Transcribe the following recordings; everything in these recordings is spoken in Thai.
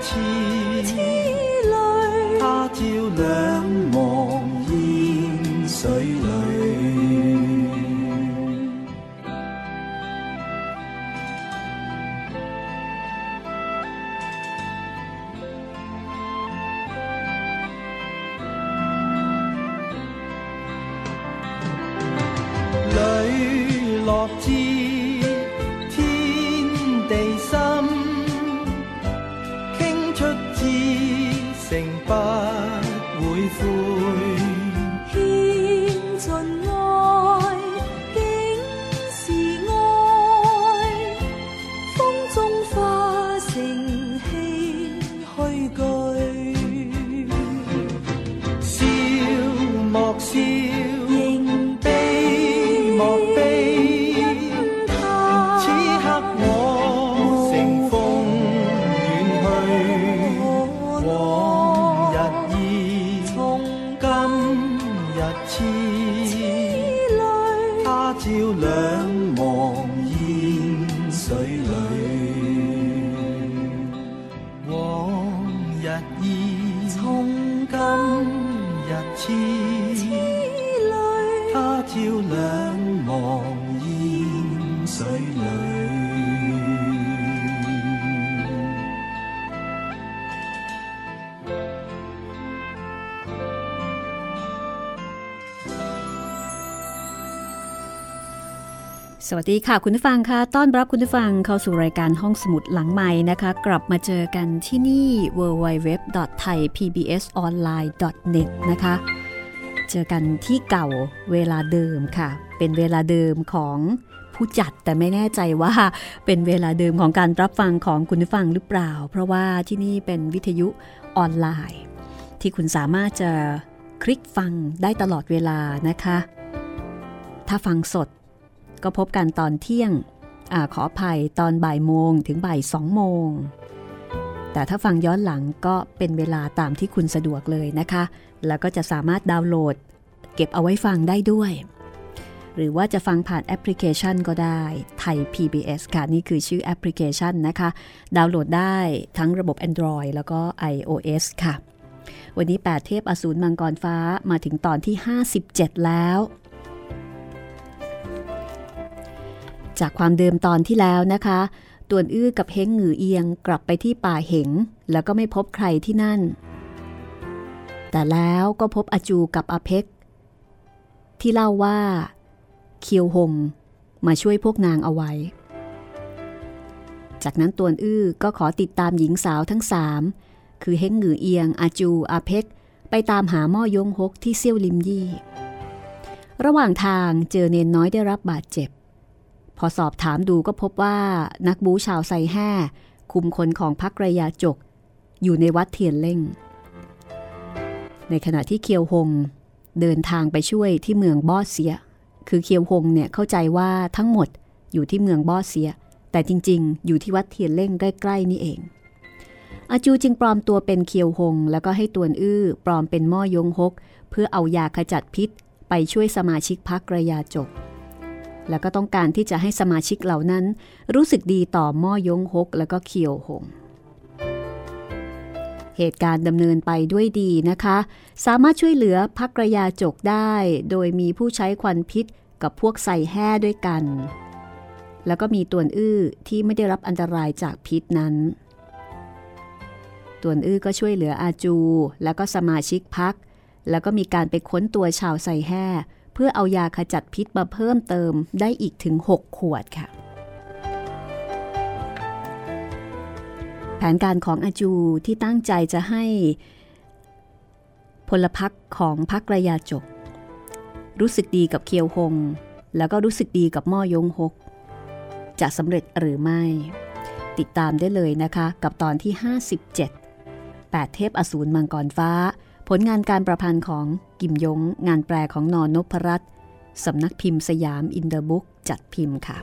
痴泪，照亮。 สวัสดีค่ะคุณผู้ฟังค่ะต้อนรับคุณผู้ฟังเข้าสู่รายการห้องสมุดหลังใหม่นะคะ กลับมาเจอกันที่นี่ www.thaipbsonline.net นะคะ เจอกันที่เก่าเวลาเดิมค่ะ เป็นเวลาเดิมของผู้จัดแต่ไม่แน่ใจว่าเป็นเวลาเดิมของการรับฟังของคุณผู้ฟังหรือเปล่า เพราะว่าที่นี่เป็นวิทยุออนไลน์ ที่คุณสามารถจะคลิกฟังได้ตลอดเวลานะคะ ถ้าฟังสด ก็พบกันตอนเที่ยงอขออภัยตอนบ่ายโมงถึงบ่ายสองโมง แต่ถ้าฟังย้อนหลังก็เป็นเวลาตามที่คุณสะดวกเลยนะคะ แล้วก็จะสามารถดาวน์โหลด เก็บเอาไว้ฟังได้ด้วย หรือว่าจะฟังผ่านแอปพลิเคชันก็ได้ไทย PBS ค่ะ นี่คือชื่อแอปพลิเคชันนะคะ ดาวน์โหลดได้ทั้งระบบ Android แล้วก็ iOS ค่ะ วันนี้ 8 เทพอสูรมังกรฟ้ามาถึงตอนที่ 57 แล้ว จากความเดิมตอนที่แล้วนะคะตวนอื้อกับเฮงหงือเอียงกลับไปที่ป่าเหงแล้วก็ไม่พบใครที่นั่น แต่แล้วก็พบอาจูกับอาเพกที่เล่าว่าเคียวหงมาช่วยพวกนางเอาไว้ จากนั้นตวนอื้อก็ขอติดตามหญิงสาวทั้งสามคือเฮงหงือเอียง อาจู อาเพกไปตามหาหม้อยงฮกที่เซี่ยวลิมยี่ ระหว่างทางเจอเนนน้อยได้รับบาดเจ็บ พอสอบถามดูก็พบว่านักบูชาวไซแห่คุมคนของพักระยาจก อยู่ในวัดเทียนเล่ง ในขณะที่เคียวหง เดินทางไปช่วยที่เมืองบอสเซีย คือเคียวหงเนี่ยเข้าใจว่าทั้งหมดอยู่ที่เมืองบอสเซีย แต่จริงๆ อยู่ที่วัดเทียนเล่งใกล้ๆนี่เองอาจูจึงปลอมตัวเป็นเคียวหง แล้วก็ให้ตวนอื้อปลอมเป็นม่อยงฮก เพื่อเอายาขจัดพิษไปช่วยสมาชิกพักระยาจก แล้วก็ต้องการที่จะให้สมาชิกเหล่านั้น รู้สึกดีต่อม่อยงฮกแล้วก็เคียวหง เหตุการณ์ดำเนินไปด้วยดีนะคะ สามารถช่วยเหลือพักระยาจกได้ โดยมีผู้ใช้ควันพิษกับพวกใส่แห่ด้วยกัน แล้วก็มีตัวอื้อที่ไม่ได้รับอันตรายจากพิษนั้นตัวอื้อก็ช่วยเหลืออาจู แล้วก็สมาชิกพัก แล้วก็มีการไปค้นตัวชาวไซแห่ พื่อเอายาขจัดพิษมาเพิ่มเติมได้อีกถึง 6 ขวดค่ะ แผนการของอาจูที่ตั้งใจจะให้พลพรรคของพรรคระยาจก รู้สึกดีกับเคียวฮง แล้วก็รู้สึกดีกับม่อย้งฮก จะสำเร็จหรือไม่ ติดตามได้เลยนะคะ กับตอนที่ 57 8 เทพอสูรมังกรฟ้า ผลงานการประพันธ์ของ กิมยง งานแปลของน.นพรัตน์สำนักพิมพ์สยามอินเตอร์บุ๊คส์จัดพิมพ์ค่ะ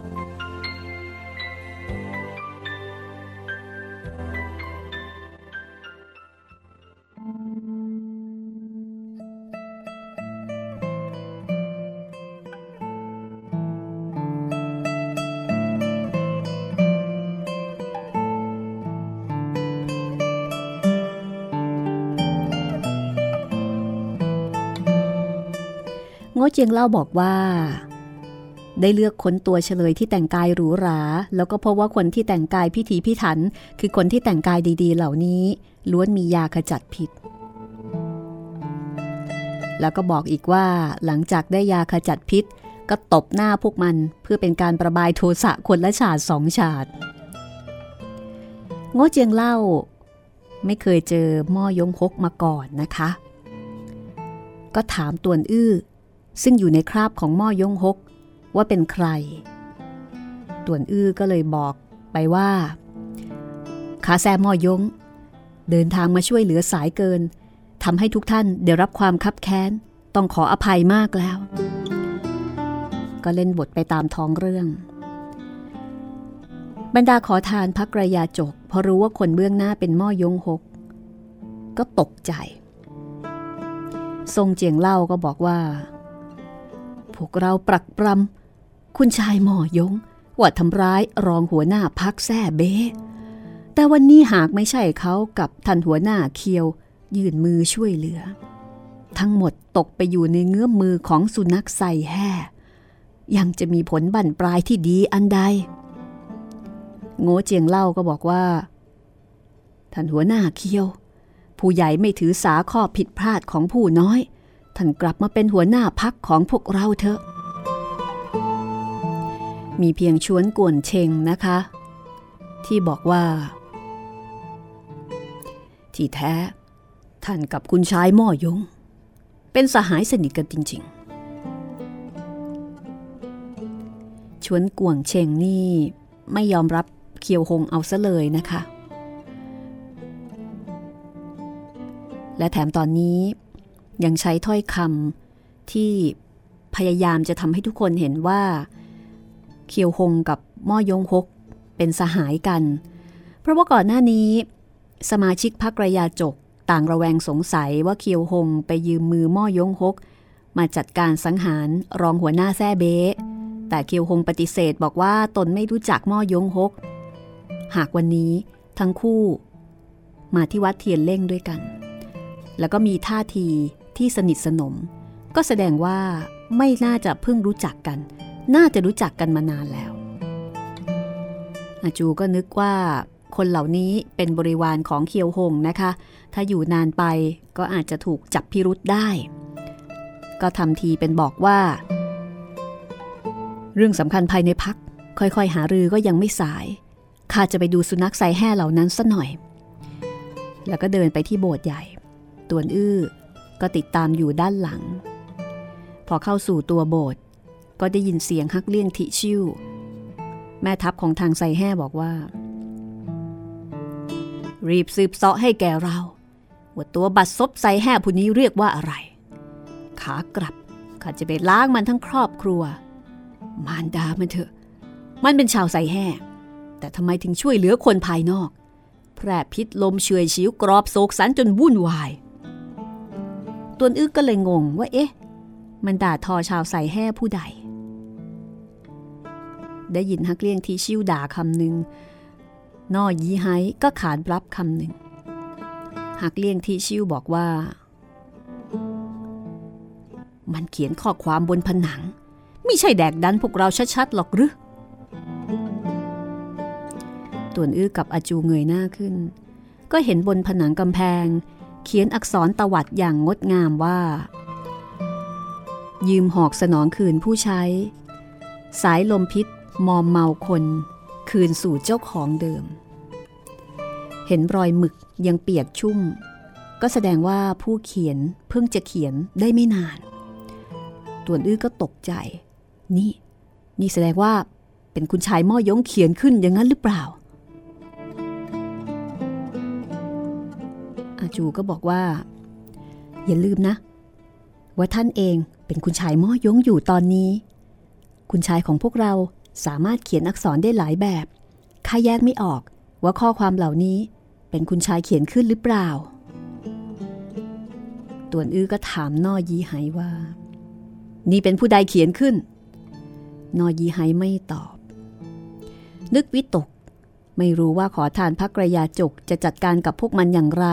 เจียงเล่าบอกว่า ได้เลือกค้นตัวเฉลยที่แต่งกายหรูหรา แล้วก็พบว่าคนที่แต่งกายพิถีพิถัน คือคนที่แต่งกายดี ๆ เหล่านี้ ล้วนมียาขจัดพิษ แล้วก็บอกอีกว่าหลังจากได้ยาขจัดพิษ ก็ตบหน้าพวกมันเพื่อเป็นการประบายโทสะคนละฉาดสองฉาดโง่เจียงเล่า ไม่เคยเจอหม้อยงคกมาก่อนนะคะ ก็ถามตวนอื้อ ซึ่งอยู่ในคราบของม้อยงฮกว่าเป็นใคร ต่วนอื้อก็เลยบอกไปว่าขาแซมมอยง เดินทางมาช่วยเหลือสายเกินทำให้ทุกท่านได้รับความคับแค้น ต้องขออภัยมากแล้ว ก็เล่นบทไปตามท้องเรื่อง บรรดาขอทานพักระยาจกพอรู้ว่าคนเบื้องหน้าเป็นม้อยงหก ก็ตกใจ ทรงเจียงเล่าก็บอกว่า พวกเราปรักปรำคุณชายหมอยงว่าทำร้ายรองหัวหน้าพักแซ่เบ้แต่วันนี้หากไม่ใช่เขากับท่านหัวหน้าเคียว ยื่นมือช่วยเหลือ ทั้งหมดตกไปอยู่ในเงื้อมมือของสุนัขใส่แห่ยังจะมีผลบั่นปลายที่ดีอันใด โง่เจียงเล่าก็บอกว่า ท่านหัวหน้าเคียว ผู้ใหญ่ไม่ถือสาข้อผิดพลาดของผู้น้อย ท่านกลับมาเป็นหัวหน้าพักของพวกเราเถอะ มีเพียงชวนกวนเชงนะคะ ที่บอกว่า ที่แท้ ท่านกับคุณชายม่อยง เป็นสหายสนิทกันจริง ๆ ชวนกวงเชงนี่ไม่ยอมรับเคียวหงเอาซะเลยนะคะ และแถมตอนนี้ ยังใช้ถ้อยคำที่พยายามจะทำให้ทุกคนเห็นว่า เคียวหงกับม่อยงฮกเป็นสหายกัน เพราะว่าก่อนหน้านี้ สมาชิกพักระยาจกต่างระแวงสงสัยว่าเคียวหงไปยืมมือม่อยงฮก มาจัดการสังหารรองหัวหน้าแซ่เบ้แต่เคียวหงปฏิเสธบอกว่าตนไม่รู้จักม่อยงฮก หากวันนี้ทั้งคู่ มาที่วัดเทียนเล่งด้วยกัน แล้วก็มีท่าที ที่สนิทสนม ก็แสดงว่าไม่น่าจะเพิ่งรู้จักกัน น่าจะรู้จักกันมานานแล้วอาจูก็นึกว่าคนเหล่านี้เป็นบริวารของเคียวหงนะคะ ถ้าอยู่นานไปก็อาจจะถูกจับพิรุษได้ ก็ทำทีเป็นบอกว่า เรื่องสำคัญภายในพัก ค่อยๆ หารือก็ยังไม่สาย ข้าจะไปดูสุนัขใส่แห่เหล่านั้นสัหน่อย แล้วก็เดินไปที่โบสถ์ใหญ่ ตวนอื้อ ก็ติดตามอยู่ด้านหลัง พอเข้าสู่ตัวโบสถ์ก็ได้ยินเสียงฮักเลี่ยงทิชิวแม่ทัพของทางไซแห่บอกว่า รีบสืบเสาะให้แก่เรา ว่าตัวบัตรซบไซแห่ผู้นี้เรียกว่าอะไร ขากลับข้าจะไปล้างมันทั้งครอบครัว มารดามันเถอะ มันเป็นชาวใส่แห่แต่ทำไมถึงช่วยเหลือคนภายนอก แพร่พิษลมเฉยชิวกรอบโศกสันจนวุ่นวาย ตัวอึกก็เลยงงว่าเอ๊ะ มันด่าทอชาวใส่แห่ผู้ใด ได้ยินฮักเลี้ยงทีชิวด่าคำหนึ่งนอยีไฮก็ขานรับคำหนึ่งฮักเลี้ยงทีชิวบอกว่า มันเขียนข้อความบนผนัง ไม่ใช่แดกดันพวกเราชัดๆหรอกหรือต่วนอื้อกับอาจูเงยหน้าขึ้น ก็เห็นบนผนังกำแพง เขียนอักษรตวัดอย่างงดงามว่า ยืมหอกสนองคืนผู้ใช้ สายลมพิษมอมเมาคนคืนสู่เจ้าของเดิม เห็นรอยหมึกยังเปียกชุ่ม ก็แสดงว่าผู้เขียนเพิ่งจะเขียนได้ไม่นาน ต่วนอื้อก็ตกใจ นี่ นี่แสดงว่าเป็นคุณชายม่อยงเขียนขึ้นอย่างนั้นหรือเปล่า อาจูก็บอกว่า อย่าลืมนะ ว่าท่านเองเป็นคุณชายม่อยงอยู่ตอนนี้ คุณชายของพวกเราสามารถเขียนอักษรได้หลายแบบข้าแยกไม่ออกว่าข้อความเหล่านี้เป็นคุณชายเขียนขึ้นหรือเปล่า ตวนอื้อก็ถามนอยีไหว่า นี่เป็นผู้ใดเขียนขึ้น นอยีไหไม่ตอบ นึกวิตก ไม่รู้ว่าขอทานพระกระยาจกจะจัดการกับพวกมันอย่างไร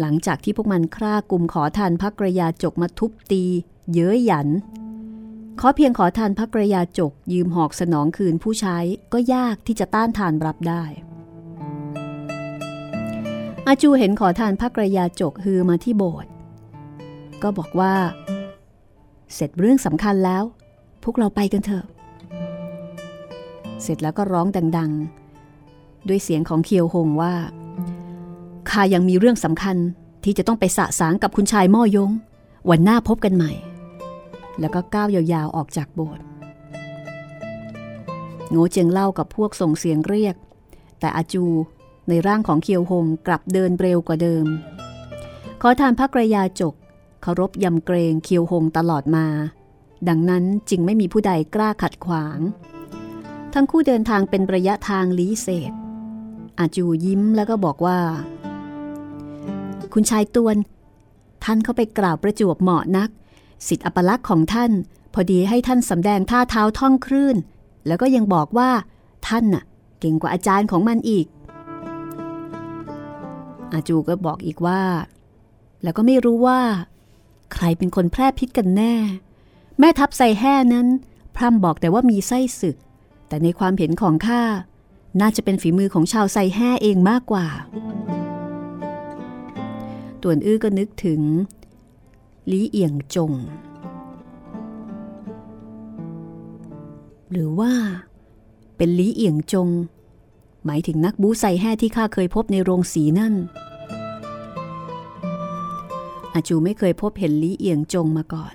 หลังจากที่พวกมันคร่ากลุ่มขอทานพระกระยาจกมาทุบตี เย้ยหยัน ขอเพียงขอทานพระกระยาจกยืมหอกสนองคืนผู้ใช้ก็ยากที่จะต้านทานรับได้ อาจูเห็นขอทานพระกระยาจกฮือมาที่โบสถ์ก็บอกว่า เสร็จเรื่องสำคัญแล้ว พวกเราไปกันเถอะ เสร็จแล้วก็ร้องดัง ๆ ด้วยเสียงของเคียวหงว่า ข้ายังมีเรื่องสำคัญที่จะต้องไปสะสางกับคุณชายม่อยง วันหน้าพบกันใหม่ แล้วก็ก้าวยาวๆออกจากโบสถ์โง่เจียงเล่ากับพวกส่งเสียงเรียก แต่อาจูในร่างของเคียวหงกลับเดินเร็วกว่าเดิม ขอทานพระกระยาจกเคารพยำเกรงเคียวหงตลอดมา ดังนั้นจึงไม่มีผู้ใดกล้าขัดขวาง ทั้งคู่เดินทางเป็นระยะทางลีเศษอาจูยิ้มแล้วก็บอกว่า คุณชายตวน ท่านเข้าไปกล่าวประจวบเหมาะนัก สิทธิอัปลักษณ์ของท่าน พอดีให้ท่านสำแดงท่าเท้าท่องคลื่น แล้วก็ยังบอกว่า ท่านน่ะ เก่งกว่าอาจารย์ของมันอีก อาจูก็บอกอีกว่า แล้วก็ไม่รู้ว่า ใครเป็นคนแพร่พิษกันแน่ แม่ทัพใส่แห่นั้น พร่ำบอกแต่ว่ามีไส้ศึก แต่ในความเห็นของข้าน่าจะเป็นฝีมือของชาวไซแห่เองมากกว่า ต่วนอื้อก็นึกถึงลีเอียงจง หรือว่า เป็นลีเอียงจง หมายถึงนักบูไซแห่ที่ข้าเคยพบในโรงสีนั่น อาจูไม่เคยพบเห็นลีเอียงจงมาก่อน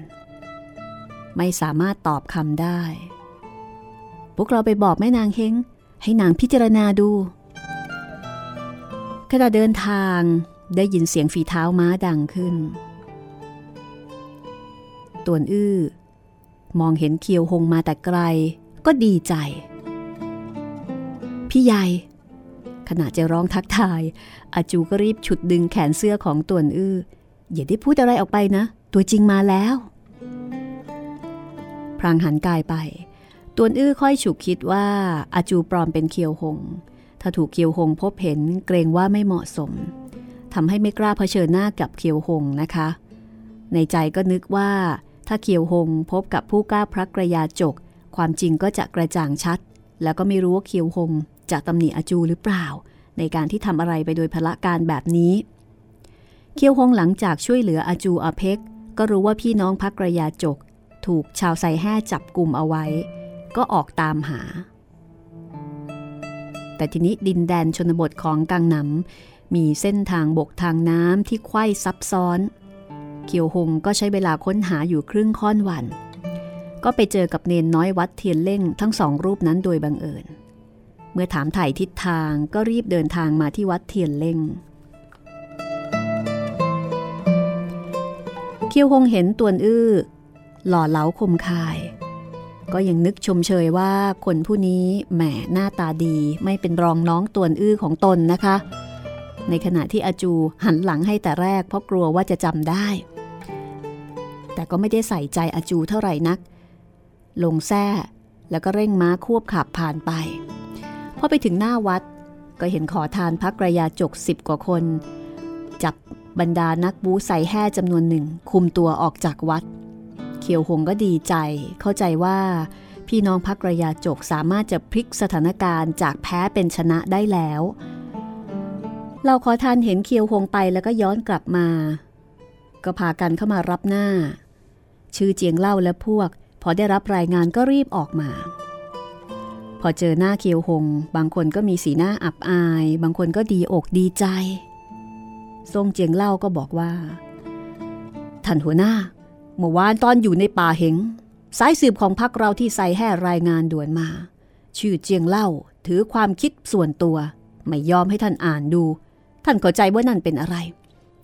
ไม่สามารถตอบคำได้ พวกเราไปบอกแม่นางเฮงให้นางพิจารณาดูขณะเดินทาง ได้ยินเสียงฝีเท้าม้าดังขึ้น ตวนอื้อ มองเห็นเคียวหงมาแต่ไกล ก็ดีใจ พี่ใหญ่ขณะจะร้องทักทาย อาจูก็รีบฉุดดึงแขนเสื้อของตวนอื้อ อย่าได้พูดอะไรออกไปนะ ตัวจริงมาแล้ว พรางหันกายไป ตวนอื้อค่อยฉุกคิดว่าอาจูปลอมเป็นเคียวหง ถ้าถูกเคียวหงพบเห็นเกรงว่าไม่เหมาะสม ทำให้ไม่กล้าเผชิญหน้ากับเคียวหงนะคะ ในใจก็นึกว่าถ้าเคียวหงพบกับผู้กล้าพระกระยาจก ความจริงก็จะกระจ่างชัด แล้วก็ไม่รู้ว่าเคียวหงจะตำหนิอาจูหรือเปล่า ในการที่ทำอะไรไปโดยพละการแบบนี้ เคียวหงหลังจากช่วยเหลืออาจูอาเพกก็รู้ว่าพี่น้องพักกระยาจก ถูกชาวไซแห่จับกลุ่มเอาไว้ ก็ออกตามหา แต่ทีนี้ดินแดนชนบทของกังหนำ มีเส้นทางบกทางน้ำที่ไขว้ซับซ้อนเคียวหงก็ใช้เวลาค้นหาอยู่ครึ่งค่อนวัน ก็ไปเจอกับเนนน้อยวัดเทียนเล่งทั้งสองรูปนั้นโดยบังเอิญ เมื่อถามถ่ายทิศทางก็รีบเดินทางมาที่วัดเทียนเล่งเคียวหงเห็นตวนอื้อ หล่อเหลาคมคาย ก็ยังนึกชมเชยว่าคนผู้นี้แหมหน้าตาดีไม่เป็นรองน้องตวนอื้อของตนนะคะ ในขณะที่อาจูหันหลังให้แต่แรกเพราะกลัวว่าจะจำได้ แต่ก็ไม่ได้ใส่ใจอาจูเท่าไหร่นัก ลงแท้แล้วก็เร่งม้าควบขับผ่านไป พอไปถึงหน้าวัด ก็เห็นขอทานพักระยาจกสิบกว่าคน จับบรรดานักบูใส่แห่จำนวนหนึ่งคุมตัวออกจากวัด เขียวหงก็ดีใจ เข้าใจว่าพี่น้องพักระยาจกสามารถจะพลิกสถานการณ์จากแพ้เป็นชนะได้แล้ว เราขอทานเห็นเคียวหงไปแล้วก็ย้อนกลับมา ก็พากันเข้ามารับหน้า ชื่อเจียงเล่าและพวก พอได้รับรายงานก็รีบออกมา พอเจอหน้าเคียวหง บางคนก็มีสีหน้าอับอาย บางคนก็ดีอกดีใจทรงเจียงเล่าก็บอกว่า ท่านหัวหน้า เมื่อวานตอนอยู่ในป่าเหงสายสืบของพักเราที่ใส่แห่รายงานด่วนมา ชื่อเจียงเล่าถือความคิดส่วนตัว ไม่ยอมให้ท่านอ่านดู ท่านเข้าใจว่านั่นเป็นอะไร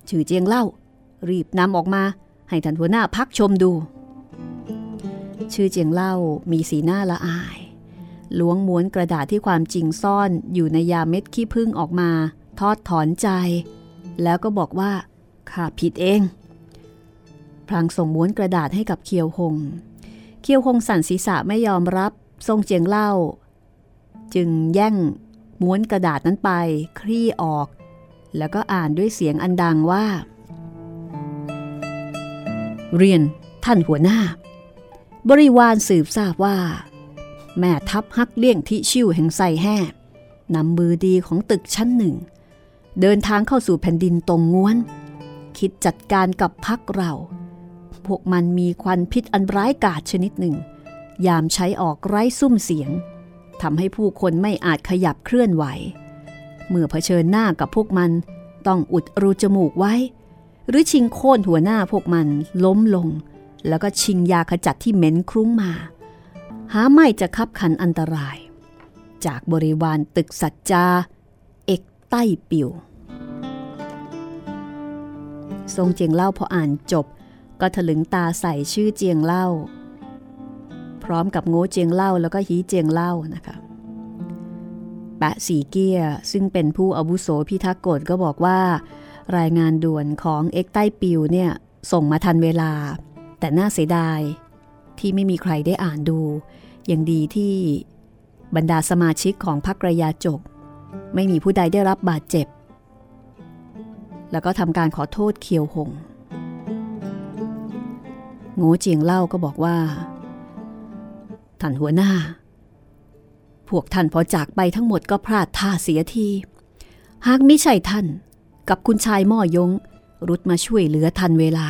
ชื่อเจียงเล่า รีบนำออกมาให้ท่านหัวหน้าพักชมดู ชื่อเจียงเล่ามีสีหน้าละอายล้วงม้วนกระดาษที่ความจริงซ่อนอยู่ในยาเม็ดขี้พึ่งออกมา ทอดถอนใจ แล้วก็บอกว่าข้าผิดเอง พลางส่งม้วนกระดาษให้กับเคียวหง เคียวหงสั่นศีรษะไม่ยอมรับ ทรงเจียงเล่า จึงแย่งม้วนกระดาษนั้นไป คลี่ออก แล้วก็อ่านด้วยเสียงอันดังว่า เรียนท่านหัวหน้า บริวารสืบทราบว่า แม่ทัพฮักเลี่ยงที่ชิวแห่งไซแห่นำมือดีของตึกชั้นหนึ่ง เดินทางเข้าสู่แผ่นดินตรงง้วน คิดจัดการกับพักเรา พวกมันมีควันพิษอันร้ายกาจชนิดหนึ่ง ยามใช้ออกไร้ซุ่มเสียงทำให้ผู้คนไม่อาจขยับเคลื่อนไหว เมื่อเผชิญหน้ากับพวกมัน ต้องอุดรูจมูกไว้ หรือชิงโค่นหัวหน้าพวกมันล้มลง แล้วก็ชิงยาขจัดที่เหม็นคลุ้งมา หาไม่จะคับขันอันตราย จากบริวารตึกสัจจา เอกใต้ปิวทรงเจียงเล่าพออ่านจบ ก็ถลึงตาใส่ชื่อเจียงเล่า พร้อมกับโง่เจียงเล่าแล้วก็ฮีเจียงเล่านะคะ แปะสีเกียซึ่งเป็นผู้อาวุโสพิทักษ์กฎก็บอกว่า รายงานด่วนของเอ็กใต้ปิวเนี่ยส่งมาทันเวลา แต่น่าเสียดายที่ไม่มีใครได้อ่านดูยังดีที่บรรดาสมาชิกของพรรคระยาจก ไม่มีผู้ใดได้รับบาดเจ็บ แล้วก็ทำการขอโทษเคียวหงโง่เจียงเล่าก็บอกว่าท่านหัวหน้า วกท่านพอจากไปทั้งหมดก็พลาดท่าเสียที หากม่ใช่ท่าน กับคุณชายม่อยง รุดมาช่วยเหลือทันเวลา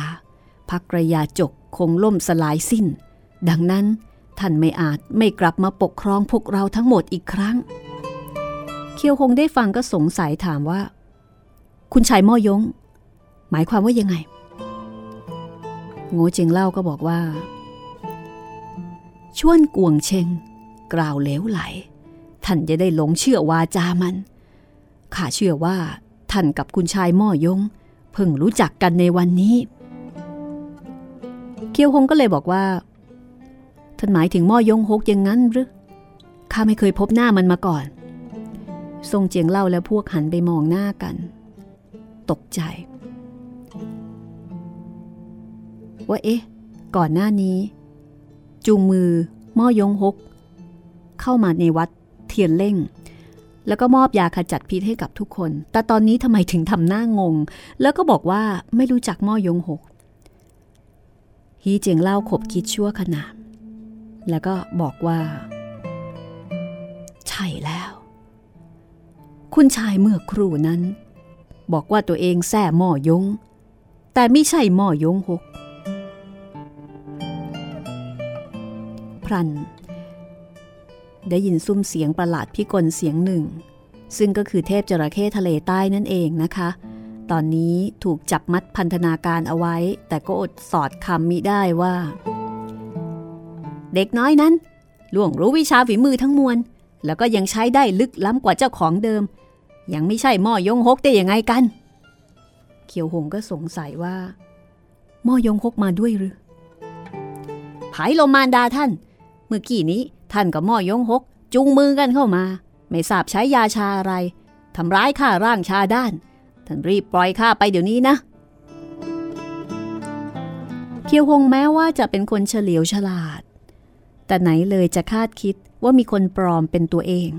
พักระยาจกคงล่มสลายสิ้น ดังนั้นท่านไม่อาจไม่กลับมาปกครองพวกเราทั้งหมดอีกครั้ง เคียวคงได้ฟังก็สงสัยถามว่า คุณชายม่อยง หมายความว่ายังไง โง่เจิงเล่าก็บอกว่า ชวนกวงเชงกล่าวเลวไหล ท่านจะได้หลงเชื่อวาจามัน ข้าเชื่อว่าท่านกับคุณชายม่อยง เพิ่งรู้จักกันในวันนี้ เคียวคงก็เลยบอกว่า ท่านหมายถึงม่อยงฮกอย่างนั้นหรือ ข้าไม่เคยพบหน้ามันมาก่อน ทรงเจียงเล่าแล้วพวกหันไปมองหน้ากัน ตกใจ ว่าเอ๊ะ ก่อนหน้านี้ จูงมือม่อยงฮก เข้ามาในวัด ทียนเล่ง แล้วก็มอบยาขจัดพิษให้กับทุกคน แต่ตอนนี้ทำไมถึงทำหน้างง แล้วก็บอกว่าไม่รู้จักม่อยงหกฮีเจียงเล่าขบคิดชั่วขณะแล้วก็บอกว่า ใช่แล้ว คุณชายเมื่อครู่นั้น บอกว่าตัวเองแส่หม้อยง แต่ไม่ใช่หม้อยงหก พรัน ได้ยินซุ้มเสียงประหลาดพิกลเสียงหนึ่ง ซึ่งก็คือเทพจระเข้ทะเลใต้นั่นเองนะคะ ตอนนี้ถูกจับมัดพันธนาการเอาไว้ แต่ก็อดสอดคำมิได้ว่า เด็กน้อยนั้นล่วงรู้วิชาฝีมือทั้งมวล แล้วก็ยังใช้ได้ลึกล้ำกว่าเจ้าของเดิม ยังไม่ใช่หม้อยงฮกได้ยังไงกัน เขียวหงก็สงสัยว่าม่อยงฮกมาด้วยหรือผายลมมารดาท่าน เมื่อกี้นี้ ท่านกับม่อยงฮกจูงมือกันเข้ามา ไม่ทราบใช้ยาชาอะไรทำร้ายข้าร่างชาด้าน ท่านรีบปล่อยข้าไปเดี๋ยวนี้นะ เคียวหงแม้ว่าจะเป็นคนเฉลียวฉลาด แต่ไหนเลยจะคาดคิดว่ามีคนปลอมเป็นตัวเอง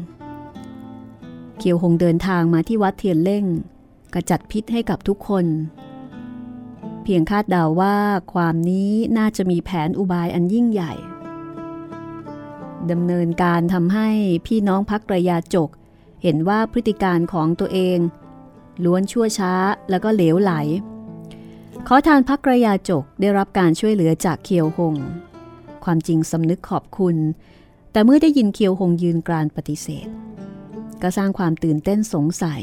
เคียวหงเดินทางมาที่วัดเทียนเล่งกระจัดพิษให้กับทุกคน เพียงคาดเดาว่าความนี้น่าจะมีแผนอุบายอันยิ่งใหญ่ ดำเนินการทำให้พี่น้องพักระยาจก เห็นว่าพฤติการของตัวเอง ล้วนชั่วช้าแล้วก็เหลวไหล ขอทานพักระยาจกได้รับการช่วยเหลือจากเคียวหง ความจริงสำนึกขอบคุณ แต่เมื่อได้ยินเคียวหงยืนกรานปฏิเสธ ก็สร้างความตื่นเต้นสงสัย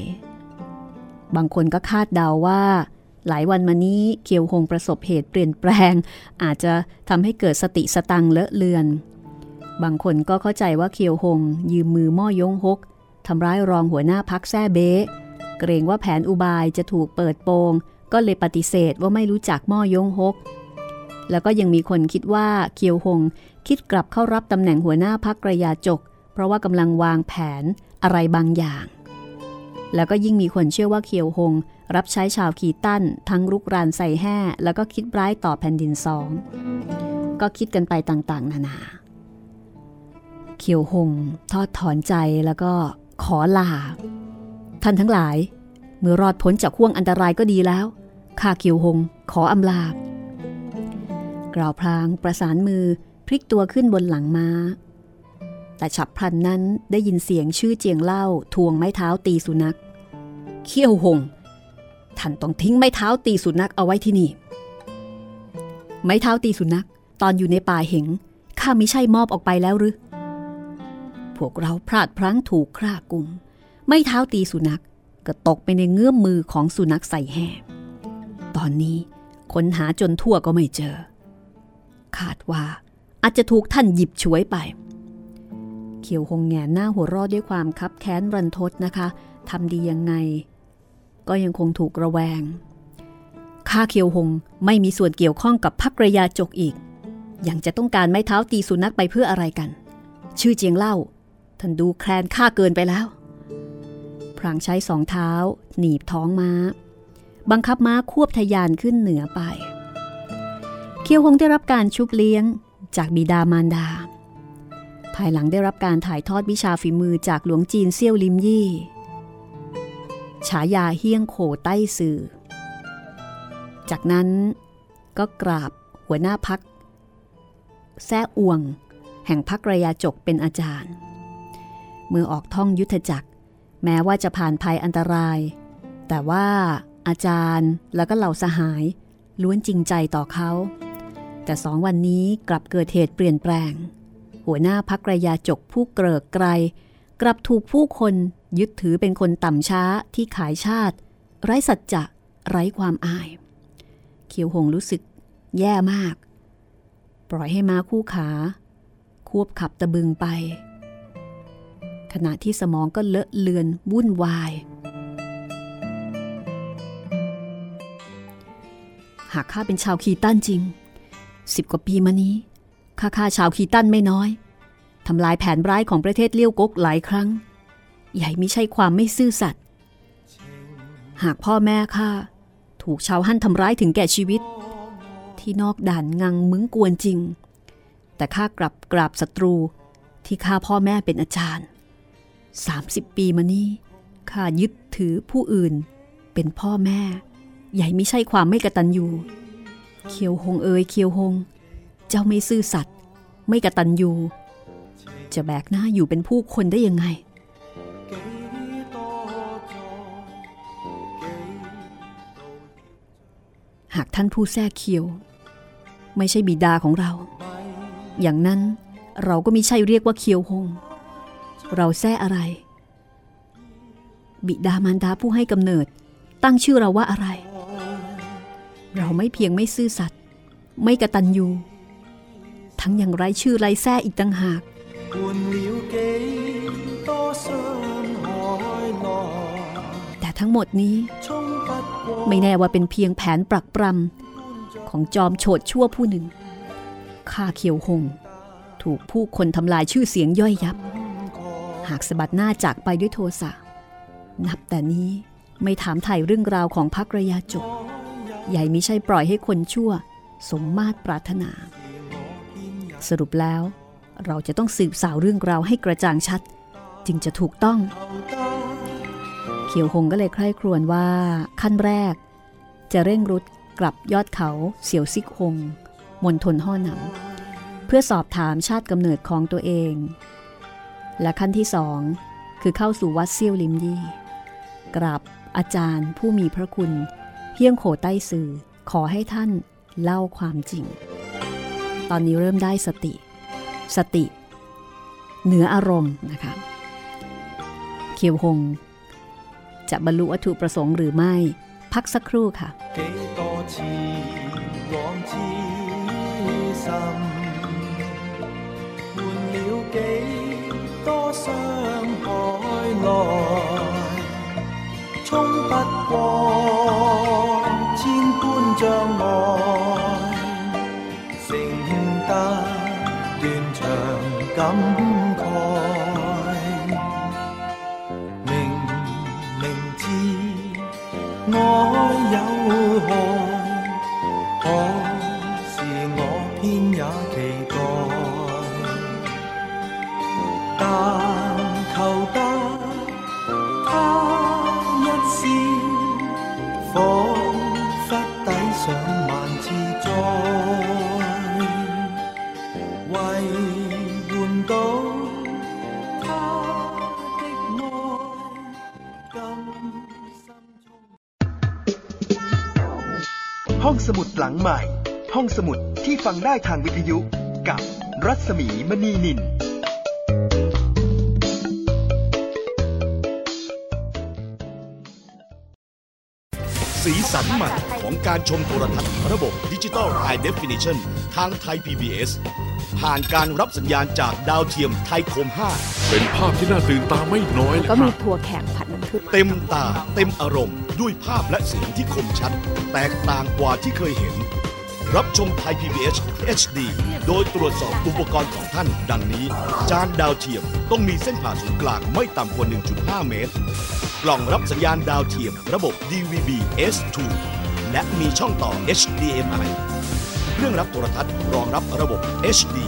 บางคนก็คาดเดาว่าหลายวันมานี้เคียวหงประสบเหตุเปลี่ยนแปลง อาจจะทำให้เกิดสติสตังเลอะเลือน บางคนก็เข้าใจว่าเคียวหง ยืมมือม่อยงฮกทำร้ายรองหัวหน้าพักแซ่เบ้เกรงว่าแผนอุบายจะถูกเปิดโปง ก็เลยปฏิเสธว่าไม่รู้จักม่อยงฮก แล้วก็ยังมีคนคิดว่าเคียวหง คิดกลับเข้ารับตำแหน่งหัวหน้าพักกระยาจก เพราะว่ากำลังวางแผนอะไรบางอย่าง แล้วก็ยิ่งมีคนเชื่อว่าเคียวหง รับใช้ชาวขีตั้น ทั้งรุกรานใส่แห่แล้วก็คิดร้ายต่อแผ่นดินสอง ก็คิดกันไปต่างๆ นานา เขียวหง ทอดถอนใจแล้วก็ขอลา ท่านทั้งหลาย เมื่อรอดพ้นจากห่วงอันตรายก็ดีแล้วข้าเขียวหง ขออำลากล่าวพลางประสานมือพลิกตัวขึ้นบนหลังมา้า แต่ฉับพลันนั้นได้ยินเสียงชื่อเจียงเล่าทวงไม้เท้าตีสุนัข เขี้ยวหง ท่านต้องทิ้งไม้เท้าตีสุนัขเอาไว้ที่นี่ ไม้เท้าตีสุนัขตอนอยู่ในป่าเหงข้าไม่ใช่มอบออกไปแล้วหรือ วกเราพลาดพลั้งถูกฆ่ากุม ไม่เท้าตีสุนัขก็ตกไปในเงื้อมมือของสุนัขใส่แห่ตอนนี้ค้นหาจนทั่วก็ไม่เจอ คาดว่าอาจจะถูกท่านหยิบฉวยไป เขียวหงแงหน้าหัวรอดด้วยความคับแค้นรันทดนะคะทำดียังไง ก็ยังคงถูกระแวง ข้าเขียวหงไม่มีส่วนเกี่ยวข้องกับพักระยาจกอีก ยังจะต้องการไม้เท้าตีสุนัขไปเพื่ออะไรกัน ชื่อเจียงเล่า ท่านดูแคลนค่าเกินไปแล้ว พรางใช้สองเท้า หนีบท้องม้า บังคับม้าควบทยานขึ้นเหนือไป เคียวหงได้รับการชุบเลี้ยงจากบิดามารดา ภายหลังได้รับการถ่ายทอดวิชาฝีมือจากหลวงจีนเซี่ยวลิมยี่ ฉายาเฮี้ยงโขใต้สื่อ จากนั้นก็กราบหัวหน้าพักแซ่อวง แห่งพักระยาจกเป็นอาจารย์ มื่อออกท่องยุทธจักร แม้ว่าจะผ่านภัยอันตราย แต่ว่าอาจารย์แล้วก็เหล่าสหาย ล้วนจริงใจต่อเขา แต่สองวันนี้กลับเกิดเหตุเปลี่ยนแปลง หัวหน้าพักระยาจกผู้เกริกไกรกลับถูกผู้คนยึดถือเป็นคนต่ำช้าที่ขายชาติ ไร้สัจจะไร้ความอาย เขียวหงรู้สึกแย่มาก ปล่อยให้ม้าคู่ขา ควบขับตะบึงไป ขณะที่สมองก็เลอะเลือนวุ่นวาย หากข้าเป็นชาวคีตันจริงสิบกว่าปีมานี้ข้าฆ่าชาวคีตันไม่น้อยทำลายแผนร้ายของประเทศเลี้ยวกกหลายครั้ง ใหญ่ไม่ใช่ความไม่ซื่อสัตย์หากพ่อแม่ข้าถูกชาวฮั่นทำร้ายถึงแก่ชีวิต ที่นอกด่านงังมึงกวนจริง แต่ข้ากลับกราบศัตรูที่ฆ่าพ่อแม่เป็นอาจารย์ 30 ปีมานี้ข้ายึดถือผู้อื่น เป็นพ่อแม่ ใหญ่ไม่ใช่ความไม่กระตันอยู่เคียวหงเอ๋ยเคียวหง เจ้าไม่ซื่อสัตย์ไม่กระตันอยู่จะแบกหน้าอยู่เป็นผู้คนได้ยังไง หากท่านผู้แท้เคียว ไม่ใช่บิดาของเรา อย่างนั้นเราก็ไม่ใช่เรียกว่าเคียวหง เราแท้อะไร บิดามารดาผู้ให้กำเนิด ตั้งชื่อเราว่าอะไร เราไม่เพียงไม่ซื่อสัตย์ไม่กระตันยูทั้งอยังไรชื่อไรแท้อีกต่างหากแต่ทั้งหมดนี้ ไม่แน่ว่าเป็นเพียงแผนปรักปรำของจอมโฉดชั่วผู้หนึ่งข้าเขียวหง ถูกผู้คนทำลายชื่อเสียงย่อยยับ หากสะบัดหน้าจากไปด้วยโทสะ นับแต่นี้ไม่ถามไถ่เรื่องราวของพักระยะจบ ใหญ่มิใช่ปล่อยให้คนชั่ว สมมาตรปรารถนา สรุปแล้ว เราจะต้องสืบสาวเรื่องราวให้กระจ่างชัด จึงจะถูกต้อง เขียวหงก็เลยใคร่ครวญว่าขั้นแรก จะเร่งรุดกลับยอดเขาเสียวซิกหงมณฑลห่อหนำเพื่อสอบถามชาติกำเนิดของตัวเอง และขั้นที่สองคือเข้าสู่วัดเซี่ยวลิมยี่ กราบอาจารย์ผู้มีพระคุณ เพียงโขใต้สื่อขอให้ท่านเล่าความจริง ตอนนี้เริ่มได้สติ สติ เหนืออารมณ์นะคะเขียวหง จะบรรลุวัตถุประสงค์หรือไม่ พักสักครู่ค่ะ 多傷害來，衝不過千般障礙，成得斷腸感慨。明明知愛有害， สมุดหลังใหม่ ห้องสมุดที่ฟังได้ทางวิทยุกับรัศมีมณีนิน สีสันใหม่ของการชมโทรทัศน์ระบบดิจิตอล High Definition ทางไทย PBS ผ่านการรับสัญญาณจากดาวเทียมไทยคมเป็นภาพที่น่าตื่นตาไม่น้อยเลยก็คมีรับถั่วแขกผัดน้ำผึ้ง5เต็มตาเต็มอารมณ์ ด้วยภาพและเสียงที่คมชัด แตกต่างกว่าที่เคยเห็น รับชมไทย PBS HD โดยตรวจสอบอุปกรณ์ของท่าน ดังนี้ จานดาวเทียมต้องมีเส้นผ่าศูนย์กลางไม่ต่ำกว่า 1.5 เมตร กล่องรับสัญญาณดาวเทียมระบบ DVB S2 และมีช่องต่อ HDMI เครื่องรับโทรทัศน์รองรับระบบ HD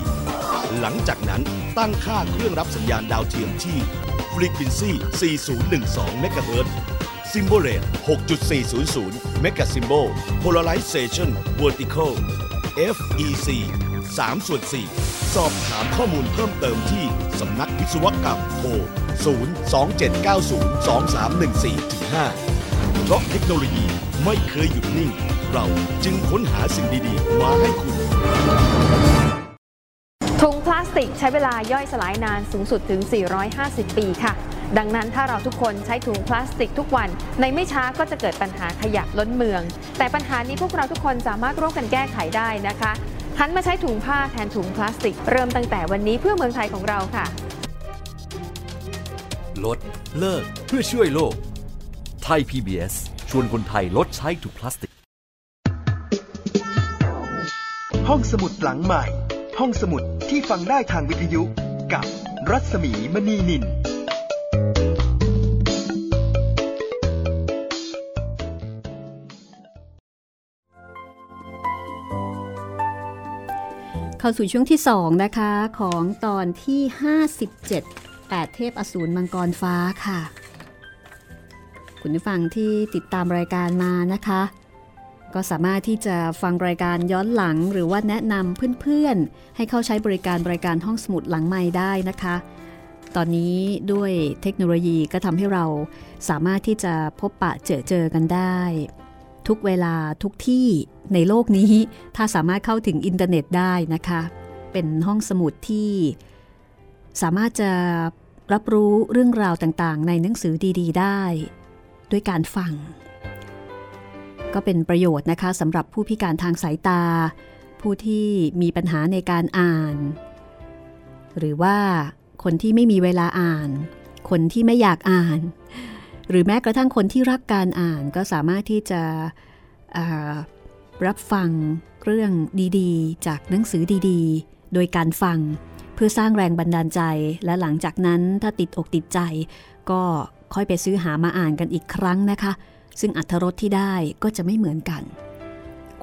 หลังจากนั้นตั้งค่าเครื่องรับสัญญาณดาวเทียมที่ Frequency 4012 MHz Symbol Rate 6.400 Mega Symbol Polarization Vertical FEC 3ส่วน4สอบถามข้อมูลเพิ่มเติมที่สำนักวิศวกรรมโทร 027902314-5 เพราะเทคโนโลยีไม่เคยหยุดนิ่ง เราจึงค้นหาสิ่งดีๆ มาให้คุณ ถุงพลาสติกใช้เวลาย่อยสลายนานสูงสุดถึง 450 ปีค่ะ ดังนั้นถ้าเราทุกคนใช้ถุงพลาสติกทุกวัน ในไม่ช้าก็จะเกิดปัญหาขยะล้นเมือง แต่ปัญหานี้พวกเราทุกคนสามารถร่วมกันแก้ไขได้นะคะหันมาใช้ถุงผ้าแทนถุงพลาสติก เริ่มตั้งแต่วันนี้เพื่อเมืองไทยของเราค่ะ ลดเลิกเพื่อช่วยโลก ไทย PBS ชวนคนไทยลดใช้ถุงพลาสติก ห้องสมุดหลังใหม่ ห้องสมุดที่ฟังได้ทางวิทยุ กับรัศมีมณีนิน เข้าสู่ช่วงที่ 2 นะคะ ของตอนที่ 57 8 เทพอสูรมังกรฟ้าค่ะ คุณผู้ฟังที่ติดตามรายการมานะคะ ก็สามารถที่จะฟังรายการย้อนหลัง หรือว่าแนะนำเพื่อนๆ ให้เข้าใช้บริการบริการห้องสมุดหลังใหม่ได้นะคะ ตอนนี้ด้วยเทคโนโลยีก็ทำให้เราสามารถที่จะพบปะเจอเจอกันได้ ทุกเวลาทุกที่ในโลกนี้ ถ้าสามารถเข้าถึงอินเทอร์เน็ตได้นะคะ เป็นห้องสมุดที่ สามารถจะรับรู้เรื่องราวต่างๆ ในหนังสือดี ๆ ได้ ด้วยการฟัง ก็เป็นประโยชน์นะคะสำหรับผู้พิการทางสายตา ผู้ที่มีปัญหาในการอ่าน หรือว่าคนที่ไม่มีเวลาอ่าน คนที่ไม่อยากอ่าน หรือแม้กระทั่งคนที่รักการอ่านก็สามารถที่จะรับฟังเรื่องดีๆ จากหนังสือดีๆ โดยการฟังเพื่อสร้างแรงบันดาลใจ และหลังจากนั้นถ้าติดอกติดใจ ก็ค่อยไปซื้อหามาอ่านกันอีกครั้งนะคะ ซึ่งอัธรสที่ได้ก็จะไม่เหมือนกัน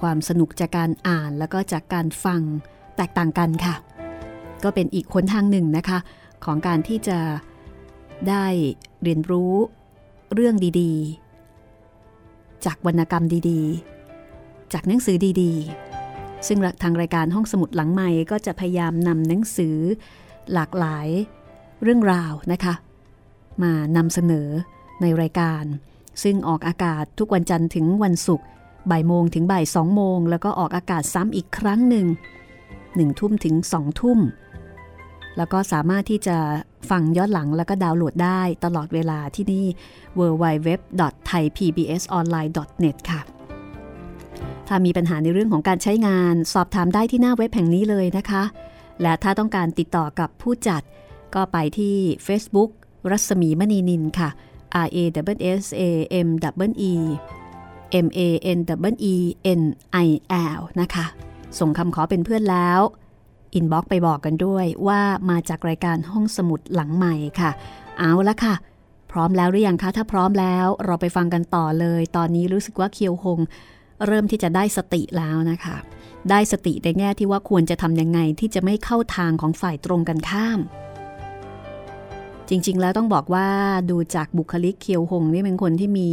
ความสนุกจากการอ่านแล้วก็จากการฟังแตกต่างกันค่ะ ก็เป็นอีกคนทางหนึ่งนะคะ ของการที่จะได้เรียนรู้ เรื่องดีๆ จากวรรณกรรมดีๆ จากหนังสือดีๆ ซึ่งทางรายการห้องสมุดหลังใหม่ก็จะพยายามนำหนังสือหลากหลายเรื่องราวนะคะ มานำเสนอในรายการ ซึ่งออกอากาศทุกวันจันทร์ถึงวันศุกร์บ่ายโมงถึงบ่ายสองโมง แล้วก็ออกอากาศซ้ำอีกครั้งหนึ่งหนึ่งทุ่มถึงสองทุ่ม แล้วก็สามารถที่จะฟังย้อนหลังแล้วก็ดาวน์โหลดได้ตลอดเวลาที่นี่ www.thaipbsonline.net ค่ะ ถ้ามีปัญหาในเรื่องของการใช้งานสอบถามได้ที่หน้าเว็บแห่งนี้เลยนะคะ และถ้าต้องการติดต่อกับผู้จัด ก็ไปที่ Facebook รัศมีมณีนินค่ะ R A W S A M W E M A N W E N I L นะคะ ส่งคำขอเป็นเพื่อนแล้ว อินบ็อกไปบอกกันด้วยว่ามาจากรายการห้องสมุดหลังใหม่ค่ะ เอาละค่ะ พร้อมแล้วหรือยังคะ ถ้าพร้อมแล้วเราไปฟังกันต่อเลย ตอนนี้รู้สึกว่าเคียวคงเริ่มที่จะได้สติแล้วนะคะ ได้สติในแง่ที่ว่าควรจะทำยังไงที่จะไม่เข้าทางของฝ่ายตรงกันข้าม จริงๆ แล้วต้องบอกว่าดูจากบุคลิกเคียวหงนี่เป็นคนที่มี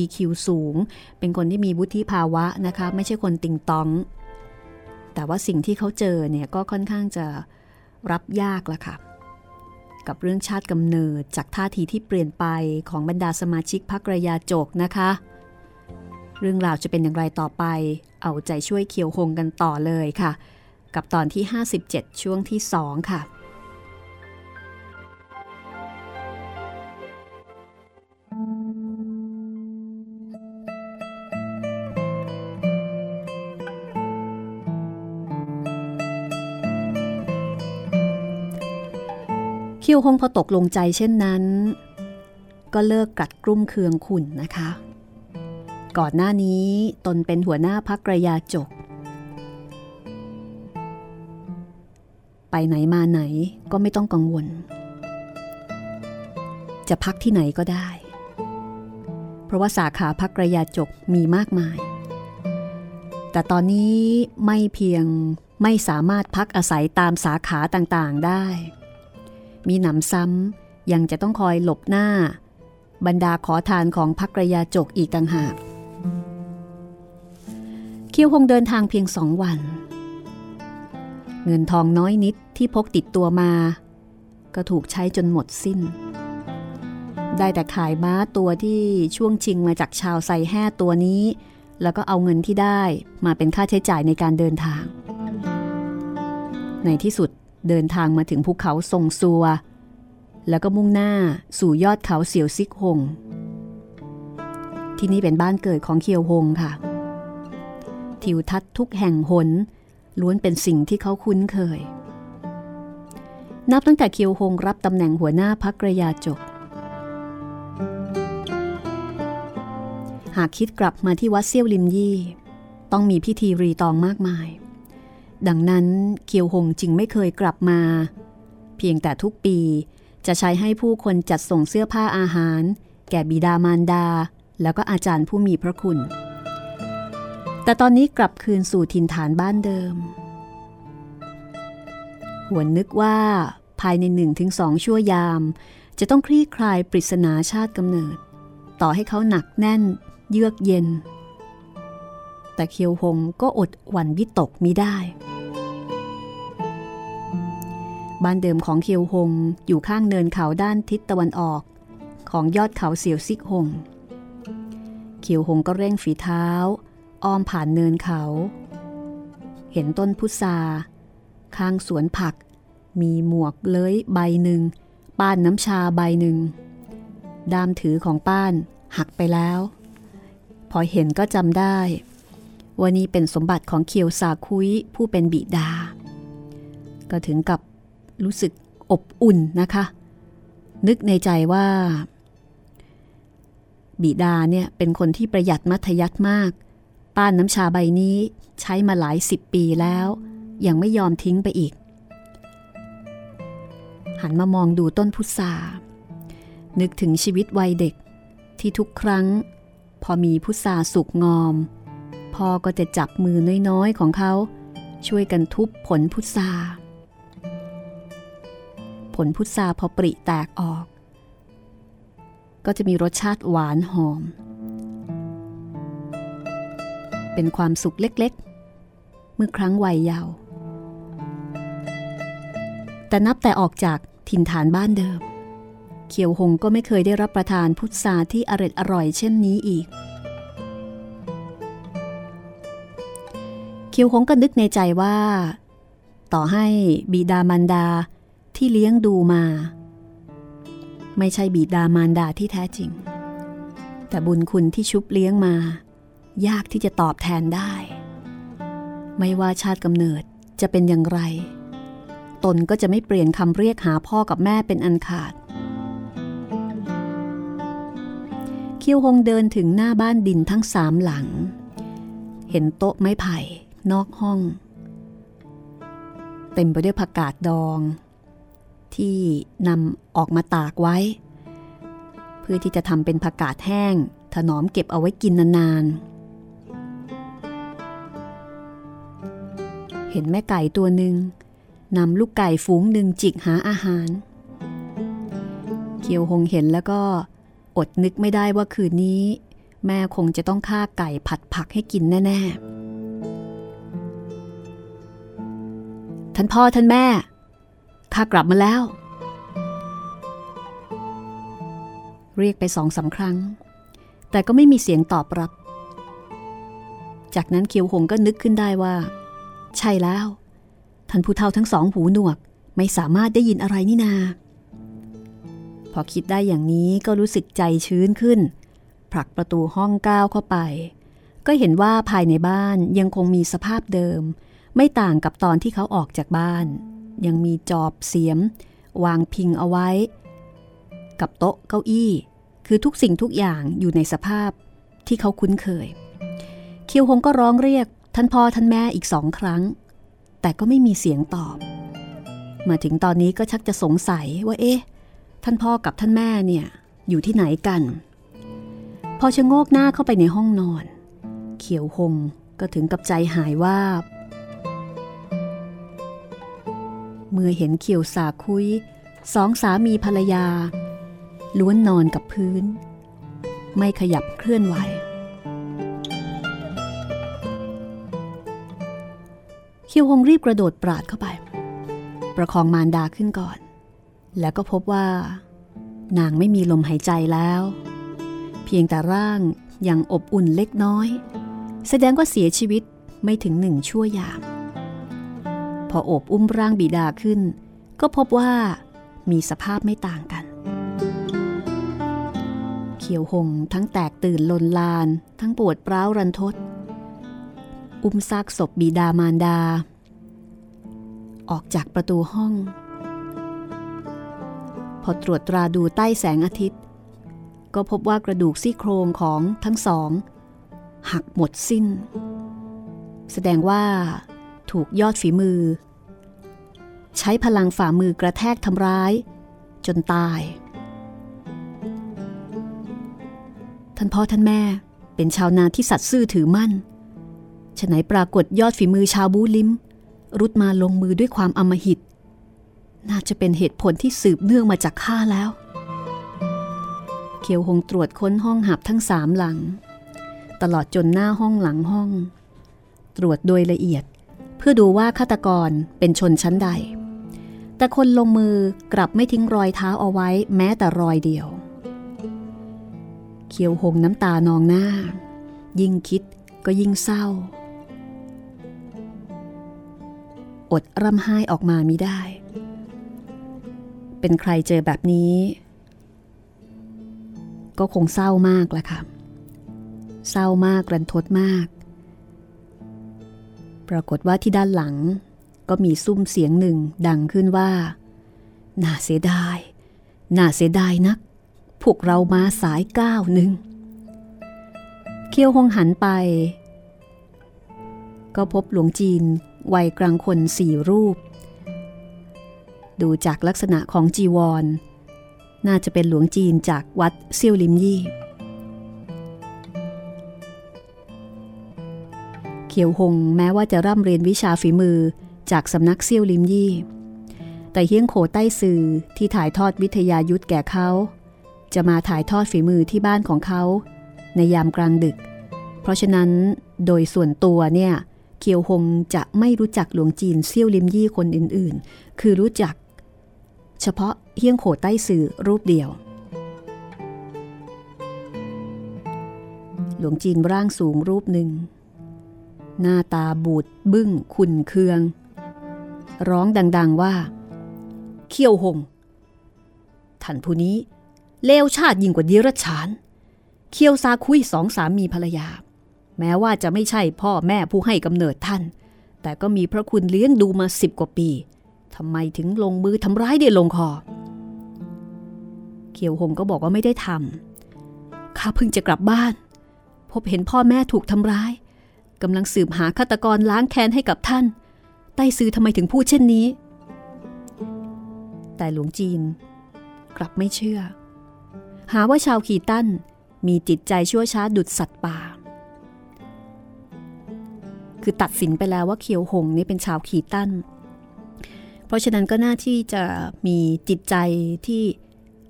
EQ สูง เป็นคนที่มีวุฒิภาวะนะคะ ไม่ใช่คนติงตอง แต่ว่าสิ่งที่เขาเจอเนี่ยก็ค่อนข้างจะรับยากละค่ะ กับเรื่องชาติกำเนิดจากท่าทีที่เปลี่ยนไปของบรรดาสมาชิกพรรคระยาโจกนะคะ เรื่องราวจะเป็นอย่างไรต่อไป เอาใจช่วยเคียวหงกันต่อเลยค่ะ กับตอนที่ 57 ช่วงที่ 2 ค่ะ เคียวหงพอตกลงใจเช่นนั้น ก็เลิกกัดกลุ้มเคืองขุนนะคะ ก่อนหน้านี้ตนเป็นหัวหน้าพักระยาจก ไปไหนมาไหนก็ไม่ต้องกังวล จะพักที่ไหนก็ได้ เพราะว่าสาขาพักระยาจกมีมากมาย แต่ตอนนี้ไม่เพียงไม่สามารถพักอาศัยตามสาขาต่างๆได้ มีหนำซ้ำยังจะต้องคอยหลบหน้า บรรดาขอทานของพักรยาจกอีกต่างหาก เคียวคงเดินทางเพียงสองวัน เงินทองน้อยนิดที่พกติดตัวมา ก็ถูกใช้จนหมดสิ้น ได้แต่ขายม้าตัวที่ช่วงชิงมาจากชาวไซแห่ตัวนี้ แล้วก็เอาเงินที่ได้มาเป็นค่าใช้จ่ายในการเดินทาง ในที่สุด เดินทางมาถึงภูเขาทรงซัว แล้วก็มุ่งหน้าสู่ยอดเขาเสี่ยวซิกหง ที่นี่เป็นบ้านเกิดของเคียวหงค่ะ ทิวทัศน์ทุกแห่งหน ล้วนเป็นสิ่งที่เขาคุ้นเคย นับตั้งแต่เคียวหงรับตำแหน่งหัวหน้าพักระยาจกหากคิดกลับมาที่วัดเซี่ยวลินยี่ ต้องมีพิธีรีตองมากมาย ดังนั้นเคียวหงจึงไม่เคยกลับมา เพียงแต่ทุกปีจะใช้ให้ผู้คนจัดส่งเสื้อผ้าอาหาร แก่บิดามารดา แล้วก็อาจารย์ผู้มีพระคุณ แต่ตอนนี้กลับคืนสู่ถิ่นฐานบ้านเดิม หวนนึกว่าภายในหนึ่งถึงสองชั่วยาม จะต้องคลี่คลายปริศนาชาติกำเนิด ต่อให้เขาหนักแน่น เยือกเย็น แต่เคียวหงก็อดหวั่นวิตกมิได้ บ้านเดิมของเคียวหงอยู่ข้างเนินเขาด้านทิศตะวันออก ของยอดเขาเสียวซิกหง เคียวหงก็เร่งฝีเท้า อ้อมผ่านเนินเขา เห็นต้นพุทราข้างสวนผัก มีหมวกเล้ยใบหนึ่ง ป้านน้ำชาใบหนึ่ง ดามถือของป้านหักไปแล้ว พอเห็นก็จำได้ว่านี่เป็นสมบัติของเคียวซาคุยผู้เป็นบิดา ก็ถึงกับ รู้สึกอบอุ่นนะคะ นึกในใจว่า บิดาเนี่ยเป็นคนที่ประหยัดมัธยัติมาก ป้านน้ำชาใบนี้ใช้มาหลายสิบปีแล้ว ยังไม่ยอมทิ้งไปอีก หันมามองดูต้นพุทรานึกถึงชีวิตวัยเด็กที่ทุกครั้ง พอมีพุทราสุกงอมพ่อก็จะจับมือน้อยๆของเขา ช่วยกันทุบผลพุทรา ผลพุทราพอปริแตกออก ก็จะมีรสชาติหวานหอม เป็นความสุขเล็กๆ เมื่อครั้งวัยเยาว์แต่นับแต่ออกจากถิ่นฐานบ้านเดิม เขียวหงก็ไม่เคยได้รับประทานพุทราที่อร่อยอร่อยเช่นนี้อีก เขียวหงก็นึกในใจว่า ต่อให้บิดามารดา ที่เลี้ยงดูมา ไม่ใช่บิดามารดาที่แท้จริง แต่บุญคุณที่ชุบเลี้ยงมา ยากที่จะตอบแทนได้ ไม่ว่าชาติกำเนิดจะเป็นอย่างไร ตนก็จะไม่เปลี่ยนคำเรียกหาพ่อกับแม่เป็นอันขาดเคียวหงเดินถึงหน้าบ้านดินทั้งสามหลัง เห็นโต๊ะไม้ไผ่นอกห้อง เต็มไปด้วยผักกาดดอง ที่นำออกมาตากไว้ เพื่อที่จะทำเป็นผักกาดแห้ง ถนอมเก็บเอาไว้กินนานๆ เห็นแม่ไก่ตัวหนึ่งนำลูกไก่ฝูงหนึ่งจิกหาอาหาร เคียวหงเห็นแล้วก็อดนึกไม่ได้ว่าคืนนี้ แม่คงจะต้องฆ่าไก่ผัดผักให้กินแน่ ๆ ท่านพ่อท่านแม่ ข้ากลับมาแล้ว เรียกไปสองสาครั้ง แต่ก็ไม่มีเสียงตอบรับ จากนั้นเคียวหงก็นึกขึ้นได้ว่า ใช่แล้ว ท่านผู้เฒ่าทั้งสองหูหนวก ไม่สามารถได้ยินอะไรนี่นา พอคิดได้อย่างนี้ก็รู้สึกใจชื้นขึ้น ผลักประตูห้องก้าวเข้าไป ก็เห็นว่าภายในบ้านยังคงมีสภาพเดิม ไม่ต่างกับตอนที่เขาออกจากบ้าน ยังมีจอบเสียม วางพิงเอาไว้ กับโต๊ะเก้าอี้ คือทุกสิ่งทุกอย่างอยู่ในสภาพที่เขาคุ้นเคย เคียวหงก็ร้องเรียกท่านพ่อท่านแม่อีกสองครั้ง แต่ก็ไม่มีเสียงตอบ มาถึงตอนนี้ก็ชักจะสงสัยว่าเอ๊ะ ท่านพ่อกับท่านแม่เนี่ยอยู่ที่ไหนกัน พอชะโงกหน้าเข้าไปในห้องนอน เขียวหงก็ถึงกับใจหายว่า เมื่อเห็นเขียวสาคุยสองสามีภรรยา ล้วนนอนกับพื้น ไม่ขยับเคลื่อนไหวเคียวหงรีบกระโดดปราดเข้าไป ประคองมารดาขึ้นก่อน แล้วก็พบว่า นางไม่มีลมหายใจแล้ว เพียงแต่ร่างยังอบอุ่นเล็กน้อย แสดงว่าเสียชีวิตไม่ถึงหนึ่งชั่วยาม อโอบอุ้มร่างบิดาขึ้น ก็พบว่ามีสภาพไม่ต่างกัน เขียวหงทั้งแตกตื่นลนลาน ทั้งปวดเปร้ารันทด อุ้มซากศพบิดามารดา ออกจากประตูห้อง พอตรวจตราดูใต้แสงอาทิตย์ ก็พบว่ากระดูกซี่โครงของทั้งสอง หักหมดสิ้น แสดงว่า ถูกยอดฝีมือ ใช้พลังฝ่ามือกระแทกทำร้าย จนตาย ท่านพ่อท่านแม่เป็นชาวนาที่สัตย์ซื่อถือมั่นฉะไหนปรากฏยอดฝีมือชาวบูลิมรุดมาลงมือด้วยความอำมหิต น่าจะเป็นเหตุผลที่สืบเนื่องมาจากข้าแล้ว เขียวหงตรวจค้นห้องหับทั้งสามหลัง ตลอดจนหน้าห้องหลังห้อง ตรวจโดยละเอียด เพื่อดูว่าฆาตกรเป็นชนชั้นใด แต่คนลงมือกลับไม่ทิ้งรอยเท้าเอาไว้แม้แต่รอยเดียว เขียวหงน้ำตานองหน้า ยิ่งคิดก็ยิ่งเศร้า อดร่ำไห้ออกมามิได้ เป็นใครเจอแบบนี้ ก็คงเศร้ามากแหละค่ะเศร้ามากรันทดมาก ปรากฏว่าที่ด้านหลัง ก็มีซุ้มเสียงหนึ่งดังขึ้นว่า น่าเสียดาย น่าเสียดายนัก พวกเรามาสายก้าวหนึ่ง เคียวหงหันไป ก็พบหลวงจีนวัยกลางคนสี่รูป ดูจากลักษณะของจีวร น่าจะเป็นหลวงจีนจากวัดเซี่ยวลิมยี่ เขียวหงแม้ว่าจะร่ำเรียนวิชาฝีมือจากสำนักเซี่ยวลิมยี่ แต่เฮียงโขใต้สื่อที่ถ่ายทอดวิทยายุทธแก่เขา จะมาถ่ายทอดฝีมือที่บ้านของเขา ในยามกลางดึก เพราะฉะนั้นโดยส่วนตัวเนี่ยเคียวหงจะไม่รู้จักหลวงจีนเซี่ยวลิมยี่คนอื่นๆ คือรู้จัก เฉพาะเฮียงโขใต้สื่อรูปเดียวหลวงจีนร่างสูงรูปหนึ่ง หน้าตาบูดบึ้งขุนเคือง ร้องดังๆว่า เขี้ยวหง ท่านผู้นี้เลวชาติยิ่งกว่าเดียรฉานเขี้ยวซาคุยสองสามีภรรยา แม้ว่าจะไม่ใช่พ่อแม่ผู้ให้กำเนิดท่าน แต่ก็มีพระคุณเลี้ยงดูมาสิบกว่าปีทำไมถึงลงมือทำร้ายเดียลงคอ เขียวหงก็บอกว่าไม่ได้ทำข้าเพิ่งจะกลับบ้าน พบเห็นพ่อแม่ถูกทำร้าย กำลังสืบหาฆาตกรล้างแค้นให้กับท่าน ใต้ซื้อทำไมถึงพูดเช่นนี้ แต่หลวงจีน กลับไม่เชื่อ หาว่าชาวขีตันมีจิตใจชั่วช้าดุดสัตว์ป่า คือตัดสินไปแล้วว่าเคียวหงนี่เป็นชาวขีตันเพราะฉะนั้นก็น่าที่จะมีจิตใจที่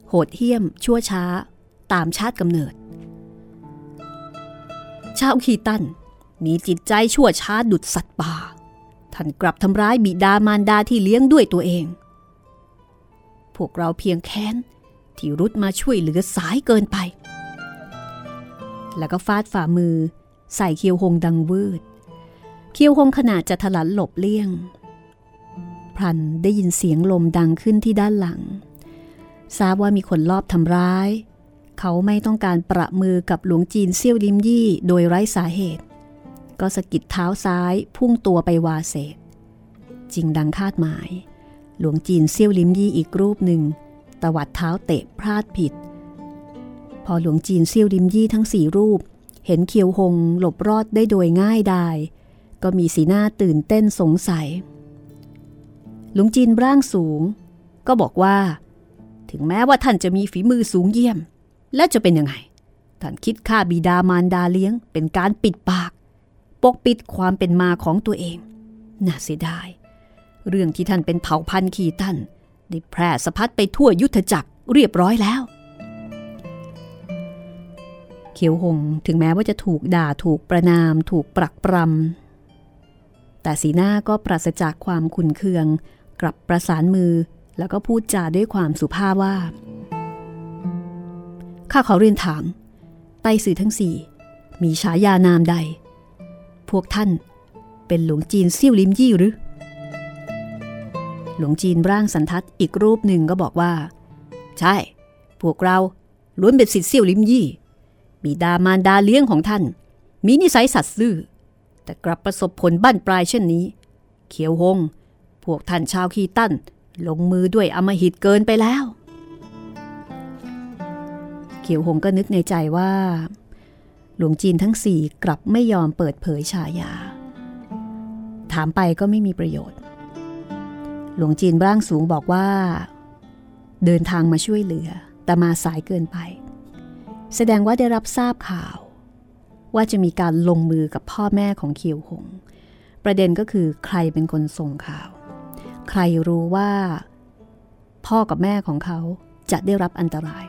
โหดเหี้ยม ชั่วช้า ตามชาติกำเนิด ชาวขีตัน มีจิตใจชั่วช้าดุดสัตว์ป่า ท่านกลับทำร้ายบิดามารดาที่เลี้ยงด้วยตัวเอง พวกเราเพียงแค้น ที่รุดมาช่วยเหลือสายเกินไป แล้วก็ฟาดฝ่ามือ ใส่เคียวหงดังวืด เคียวหงขนาดจะถลันหลบเลี่ยงพลันได้ยินเสียงลมดังขึ้นที่ด้านหลัง ทราบว่ามีคนลอบทำร้าย เขาไม่ต้องการประมือกับหลวงจีนเซี่ยวลิมยี่โดยไร้สาเหตุ ก็สะกิดเท้าซ้ายพุ่งตัวไปวาเศษจริงดังคาดหมาย หลวงจีนเซี่ยวลิมยี่อีกรูปหนึ่งตวัดเท้าเตะพลาดผิด พอหลวงจีนเซี่ยวลิมยี่ทั้งสี่รูป เห็นเคียวหงหลบรอดได้โดยง่ายดายก็มีสีหน้าตื่นเต้นสงสัย หลวงจีนร่างสูง ก็บอกว่า ถึงแม้ว่าท่านจะมีฝีมือสูงเยี่ยม และจะเป็นยังไง ท่านคิดฆ่าบิดามารดาเลี้ยง เป็นการปิดปาก ปกปิดความเป็นมาของตัวเอง น่าเสียดาย เรื่องที่ท่านเป็นเผ่าพันธุ์ขีตันได้แพร่สะพัดไปทั่วยุทธจักรเรียบร้อยแล้ว เขียวหงถึงแม้ว่าจะถูกด่าถูกประนาม ถูกปรักปรำแต่สีหน้าก็ปราศจากความขุนเคือง กลับประสานมือแล้วก็พูดจาด้วยความสุภาพว่า ข้าขอเรียนถาม ไต้สื่อทั้งสี่ มีฉายานามใด วกท่าน เป็นหลวงจีนเซี่ยวลิมยี่หรือ หลวงจีนร่างสันทัดอีกรูปหนึ่งก็บอกว่า ใช่ พวกเราล้วนเป็นสิทธิ์เซี่ยวลิมยี่ บิดามารดาเลี้ยงของท่าน มีนิสัยสัตว์ซื่อ แต่กลับประสบผลบั้นปลายเช่นนี้ เขียวหง พวกท่านชาวคีตั้น ลงมือด้วยอมหิตเกินไปแล้ว เขียวหงก็นึกในใจว่า หลวงจีนทั้งสี่กลับไม่ยอมเปิดเผยฉายา ถามไปก็ไม่มีประโยชน์ หลวงจีนร่างสูงบอกว่า เดินทางมาช่วยเหลือ แต่มาสายเกินไป แสดงว่าได้รับทราบข่าว ว่าจะมีการลงมือกับพ่อแม่ของเคียวหง ประเด็นก็คือใครเป็นคนส่งข่าว ใครรู้ว่า พ่อกับแม่ของเขาจะได้รับอันตราย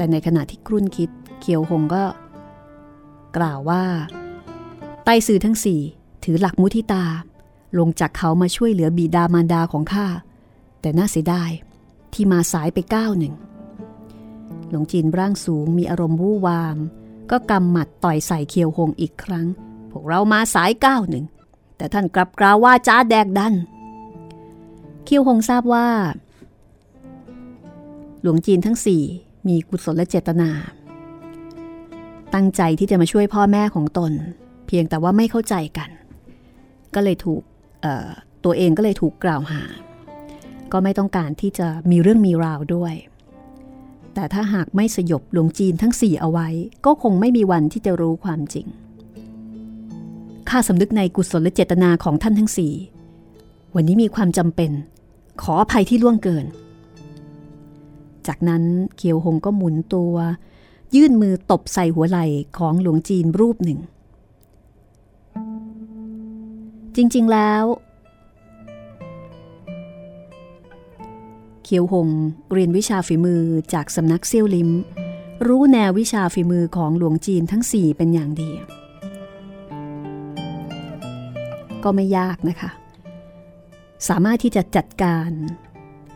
แต่ในขณะที่ครุ่นคิดเคียวหงก็ กล่าวว่า ไต้ซือทั้งสี่ถือหลักมุทิตา ลงจากเขามาช่วยเหลือบิดามารดาของข้า แต่น่าเสียดายที่มาสายไปก้าวหนึ่ง หลวงจีนร่างสูงมีอารมณ์วู่วาม ก็กำหมัดต่อยใส่เคียวหงอีกครั้ง พวกเรามาสายก้าวหนึ่ง แต่ท่านกลับกล่าวว่าจ้าแดกดันเคียวหงทราบว่า หลวงจีนทั้งสี่ มีกุศลและเจตนา ตั้งใจที่จะมาช่วยพ่อแม่ของตน เพียงแต่ว่าไม่เข้าใจกัน ก็เลยถูกตัวเองก็เลยถูกกล่าวหา ก็ไม่ต้องการที่จะมีเรื่องมีราวด้วย แต่ถ้าหากไม่สยบหลวงจีนทั้งสี่เอาไว้ ก็คงไม่มีวันที่จะรู้ความจริงข้าสำนึกในกุศลและเจตนาของท่านทั้งสี่วันนี้มีความจำเป็น ขออภัยที่ล่วงเกิน จากนั้นเคียวหงก็หมุนตัว ยื่นมือตบใส่หัวไหล่ของหลวงจีนรูปหนึ่ง จริงๆแล้ว เคียวหงเรียนวิชาฝีมือจากสำนักเซี่ยวลิมรู้แนววิชาฝีมือของหลวงจีนทั้งสี่เป็นอย่างดี ก็ไม่ยากนะคะ สามารถที่จะจัดการ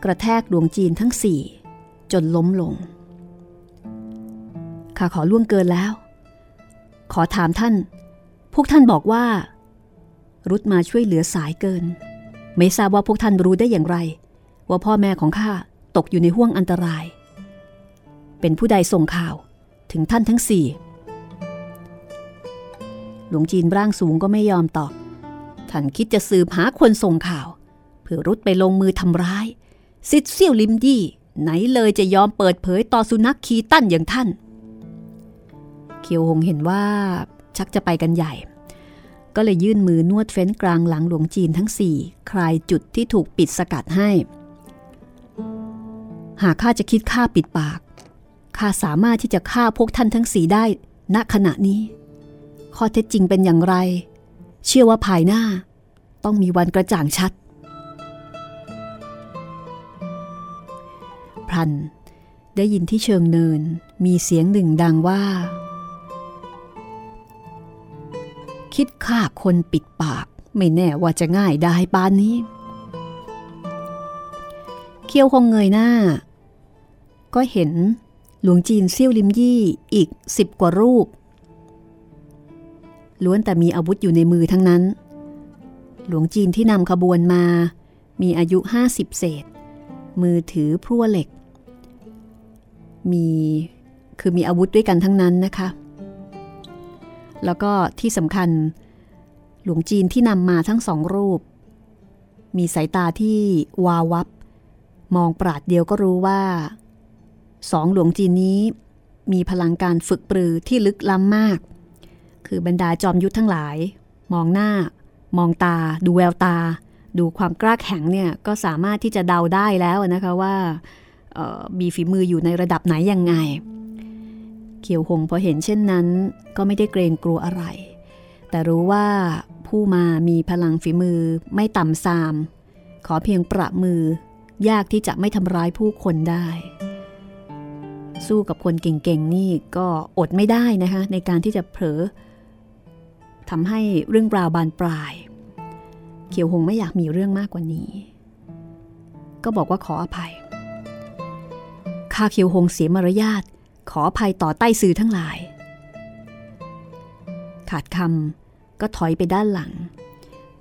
กระแทกหลวงจีนทั้งสี่ จนล้มลง ข้าขอล่วงเกินแล้ว ขอถามท่าน พวกท่านบอกว่า รุดมาช่วยเหลือสายเกิน ไม่ทราบว่าพวกท่านรู้ได้อย่างไร ว่าพ่อแม่ของข้าตกอยู่ในห่วงอันตราย เป็นผู้ใดส่งข่าวถึงท่านทั้งสี่หลวงจีนร่างสูงก็ไม่ยอมตอบ ท่านคิดจะสืบหาคนส่งข่าว เพื่อรุดไปลงมือทำร้ายซิดเซี่ยวลิมดี้ ไหนเลยจะยอมเปิดเผยต่อสุนัขคีตั้นอย่างท่าน เคียวหงเห็นว่าชักจะไปกันใหญ่ ก็เลยยื่นมือนวดเฟ้นกลางหลังหลวงจีนทั้งสี่คลายจุดที่ถูกปิดสกัดให้ หากข้าจะคิดฆ่าปิดปากข้าสามารถที่จะฆ่าพวกท่านทั้งสีได้ ณขณะนี้ ข้อเท็จจริงเป็นอย่างไร เชื่อว่าภายหน้า ต้องมีวันกระจ่างชัด พลัน ได้ยินที่เชิงเนินมีเสียงหนึ่งดังว่า คิดฆ่าคนปิดปากไม่แน่ว่าจะง่ายได้ปานนี้ เคียวคงเงยหน้า ก็เห็นหลวงจีนเซี่ยวลิมยี่อีกสิบกว่ารูป ล้วนแต่มีอาวุธอยู่ในมือทั้งนั้น หลวงจีนที่นำขบวนมา มีอายุห้าสิบเศษ มือถือพรั่วเหล็ก มีคือมีอาวุธด้วยกันทั้งนั้นนะคะ แล้วก็ที่สำคัญหลวงจีนที่นำมาทั้งสองรูป มีสายตาที่วาวับ มองปราดเดียวก็รู้ว่าสองหลวงจีนนี้ มีพลังการฝึกปรือที่ลึกล้ำมาก คือบรรดาจอมยุทธทั้งหลาย มองหน้า มองตา ดูแววตา ดูความกล้าแข็งเนี่ยก็สามารถที่จะเดาได้แล้วนะคะว่า มีฝีมืออยู่ในระดับไหนยังไง เขียวหงพอเห็นเช่นนั้น ก็ไม่ได้เกรงกลัวอะไร แต่รู้ว่าผู้มามีพลังฝีมือไม่ต่ำซาม ขอเพียงประมือยากที่จะไม่ทำร้ายผู้คนได้ สู้กับคนเก่งๆนี่ก็อดไม่ได้นะคะ ในการที่จะเผลอทำให้เรื่องราวบานปลาย เขียวหงไม่อยากมีเรื่องมากกว่านี้ ก็บอกว่าขออภัย ข้าเขียวหงเสียมารยาท ขออภัยต่อใต้สื่อทั้งหลาย ขาดคำก็ถอยไปด้านหลัง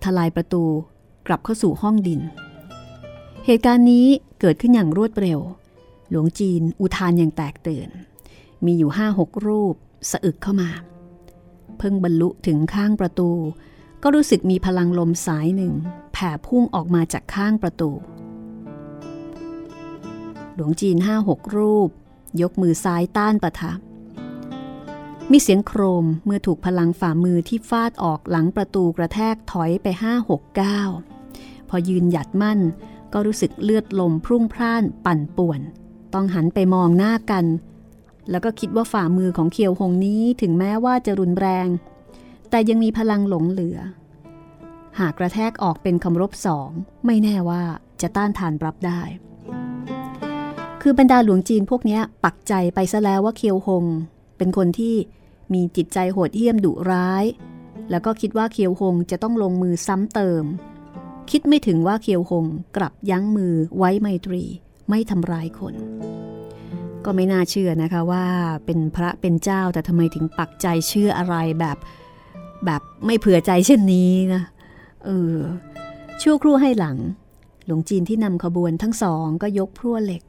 ทลายประตูกลับเข้าสู่ห้องดิน เหตุการณ์นี้เกิดขึ้นอย่างรวดเร็ว หลวงจีนอุทานอย่างแตกตื่น มีอยู่ห้าหกรูปสะอึกเข้ามา เพิ่งบรรลุถึงข้างประตู ก็รู้สึกมีพลังลมสายหนึ่ง แผ่พุ่งออกมาจากข้างประตู หลวงจีนห้าหกรูป ยกมือซ้ายต้านประทับ มีเสียงโครมเมื่อถูกพลังฝ่ามือที่ฟาดออกหลังประตูกระแทกถอยไปห้าหกเก้าพอยืนหยัดมั่นก็รู้สึกเลือดลมพรุ่งพล่านปั่นป่วน ต้องหันไปมองหน้ากัน แล้วก็คิดว่าฝ่ามือของเคียวหงนี้ถึงแม้ว่าจะรุนแรง แต่ยังมีพลังหลงเหลือ หากกระแทกออกเป็นคำรบสอง ไม่แน่ว่าจะต้านทานรับได้ คือบรรดาหลวงจีนพวกนี้ปักใจไปซะแล้วว่าเคียวหง เป็นคนที่มีจิตใจโหดเหี้ยมดุร้าย แล้วก็คิดว่าเคียวหงจะต้องลงมือซ้ำเติม คิดไม่ถึงว่าเคียวหงกลับยั้งมือไว้ไมตรี ไม่ทำร้ายคน ก็ไม่น่าเชื่อนะคะว่าเป็นพระเป็นเจ้าแต่ทำไมถึงปักใจเชื่ออะไรแบบแบบไม่เผื่อใจเช่นนี้นะเออชั่วครู่ให้หลัง หลวงจีนที่นำขบวนทั้งสองก็ยกพรั่วเหล็ก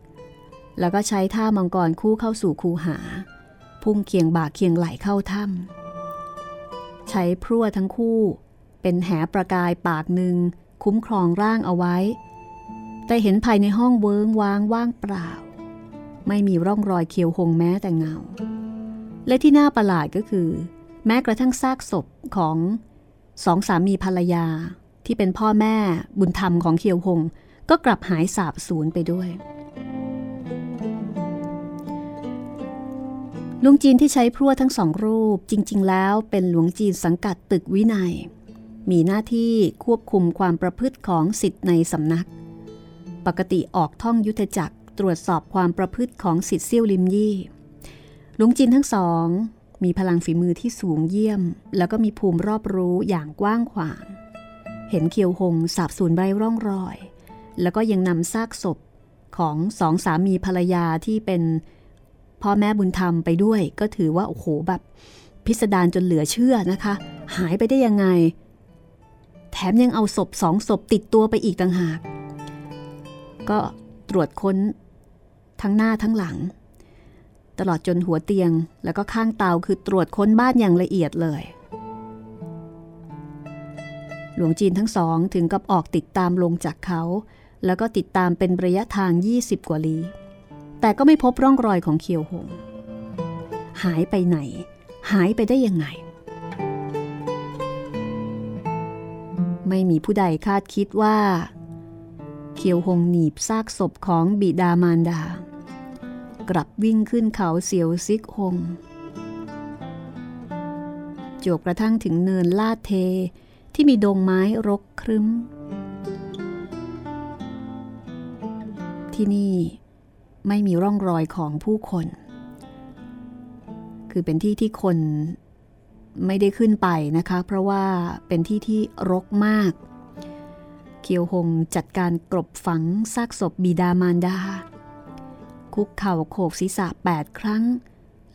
แล้วก็ใช้ท่ามังกรคู่เข้าสู่คูหา พุ่งเคียงบ่าเคียงไหลเข้าถ้ำใช้พรั่วทั้งคู่ เป็นแหประกายปากหนึ่งคุ้มครองร่างเอาไว้ แต่เห็นภายในห้องเวิงว้างว่างเปล่า ไม่มีร่องรอยเคียวหงแม้แต่เงา และที่น่าประหลาดก็คือ แม้กระทั่งซากศพของสองสามีภรรยาที่เป็นพ่อแม่บุญธรรมของเคียวหงก็กลับหายสาบสูญไปด้วย ลุงจีนที่ใช้พรั่วทั้งสองรูปจริง ๆ แล้วเป็นหลวงจีนสังกัดตึกวินัย มีหน้าที่ควบคุมความประพฤติของสิทธิ์ในสำนัก ปกติออกท่องยุทธจักรตรวจสอบความประพฤติของสิทธิ์เซี่ยวลิมยี่ หลวงจีนทั้งสอง มีพลังฝีมือที่สูงเยี่ยม แล้วก็มีภูมิรอบรู้อย่างกว้างขวาง เห็นเคียวหงสาบสูญไร้ร่องรอย แล้วก็ยังนำซากศพของสองสามีภรรยาที่เป็น พ่อแม่บุญธรรมไปด้วย ก็ถือว่าโอ้โหแบบพิสดารจนเหลือเชื่อนะคะ หายไปได้ยังไง แถมยังเอาศพสองศพติดตัวไปอีกต่างหาก ก็ตรวจค้นทั้งหน้าทั้งหลัง ตลอดจนหัวเตียงแล้วก็ข้างเตาคือตรวจค้นบ้านอย่างละเอียดเลย หลวงจีนทั้งสองถึงกับออกติดตามลงจากเขา แล้วก็ติดตามเป็นระยะทาง 20 กว่าลี้ แต่ก็ไม่พบร่องรอยของเคียวหง หายไปไหน หายไปได้ยังไง ไม่มีผู้ใดคาดคิดว่า เคียวหงหนีบซากศพของบิดามารดา กลับวิ่งขึ้นเขาเสียวซิกหงจวกกระทั่งถึงเนินลาดเทที่มีดงไม้รกครึ้ม ที่นี่ ไม่มีร่องรอยของผู้คน คือเป็นที่ที่คนไม่ได้ขึ้นไปนะคะ เพราะว่าเป็นที่ที่รกมาก เคียวหงจัดการกรบฝังซากศพบิดามารดา คุกเข่าโขกศีรษะแปดครั้ง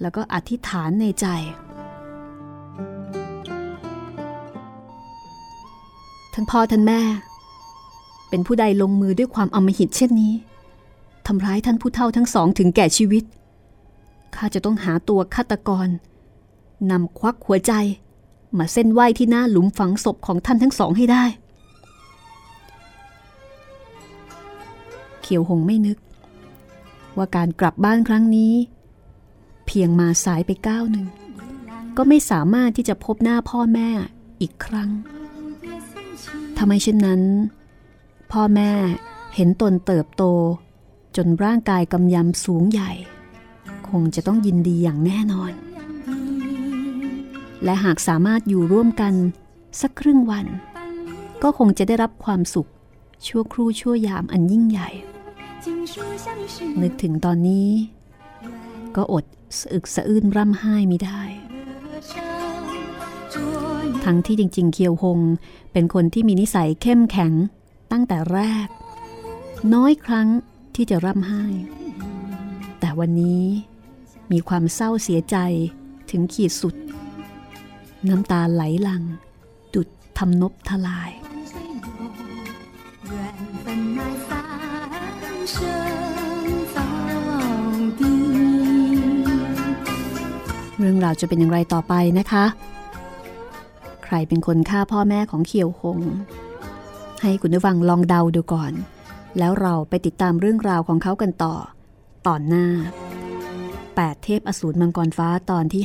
แล้วก็อธิษฐานในใจ ท่านพ่อท่านแม่ เป็นผู้ใดลงมือด้วยความอมหิตเช่นนี้ ทำร้ายท่านผู้เฒ่าทั้งสองถึงแก่ชีวิต ข้าจะต้องหาตัวฆาตกรนำควักหัวใจ มาเส้นไหวที่หน้าหลุมฝังศพของท่านทั้งสองให้ได้ เขียวหงไม่นึก ว่าการกลับบ้านครั้งนี้ เพียงมาสายไปก้าวหนึ่ง ก็ไม่สามารถที่จะพบหน้าพ่อแม่อีกครั้งทำไมเช่นนั้น พ่อแม่เห็นตนเติบโต จนร่างกายกำยำสูงใหญ่ คงจะต้องยินดีอย่างแน่นอน และหากสามารถอยู่ร่วมกันสักครึ่งวัน ก็คงจะได้รับความสุข ชั่วครู่ชั่วยามอันยิ่งใหญ่ นึกถึงตอนนี้ ก็อดสอึกสะอื้นร่ำไห้ไม่ได้ ทั้งที่จริง ๆ เคียวหง เป็นคนที่มีนิสัยเข้มแข็งตั้งแต่แรก น้อยครั้ง ที่จะร่ำไห้ แต่วันนี้มีความเศร้าเสียใจถึงขีดสุด น้ำตาไหลหลัง ดุดทำนบทลายเรื่องราวจะเป็นอย่างไรต่อไปนะคะ ใครเป็นคนฆ่าพ่อแม่ของเขียวหง ให้คุณผู้ฟังลองเดาดูก่อน แล้วเราไปติดตามเรื่องราวของเขากันต่อ ตอนหน้า 8 เทพอสูรมังกรฟ้าตอนที่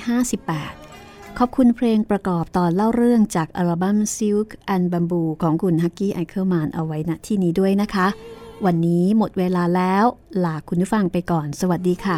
58 ขอบคุณเพลงประกอบตอนเล่าเรื่องจากอัลบั้ม Silk and Bamboo ของคุณฮักกี้ไอเคิลมานเอาไว้ณที่นี้ด้วยนะคะ วันนี้หมดเวลาแล้วลาคุณผู้ฟังไปก่อน สวัสดีค่ะ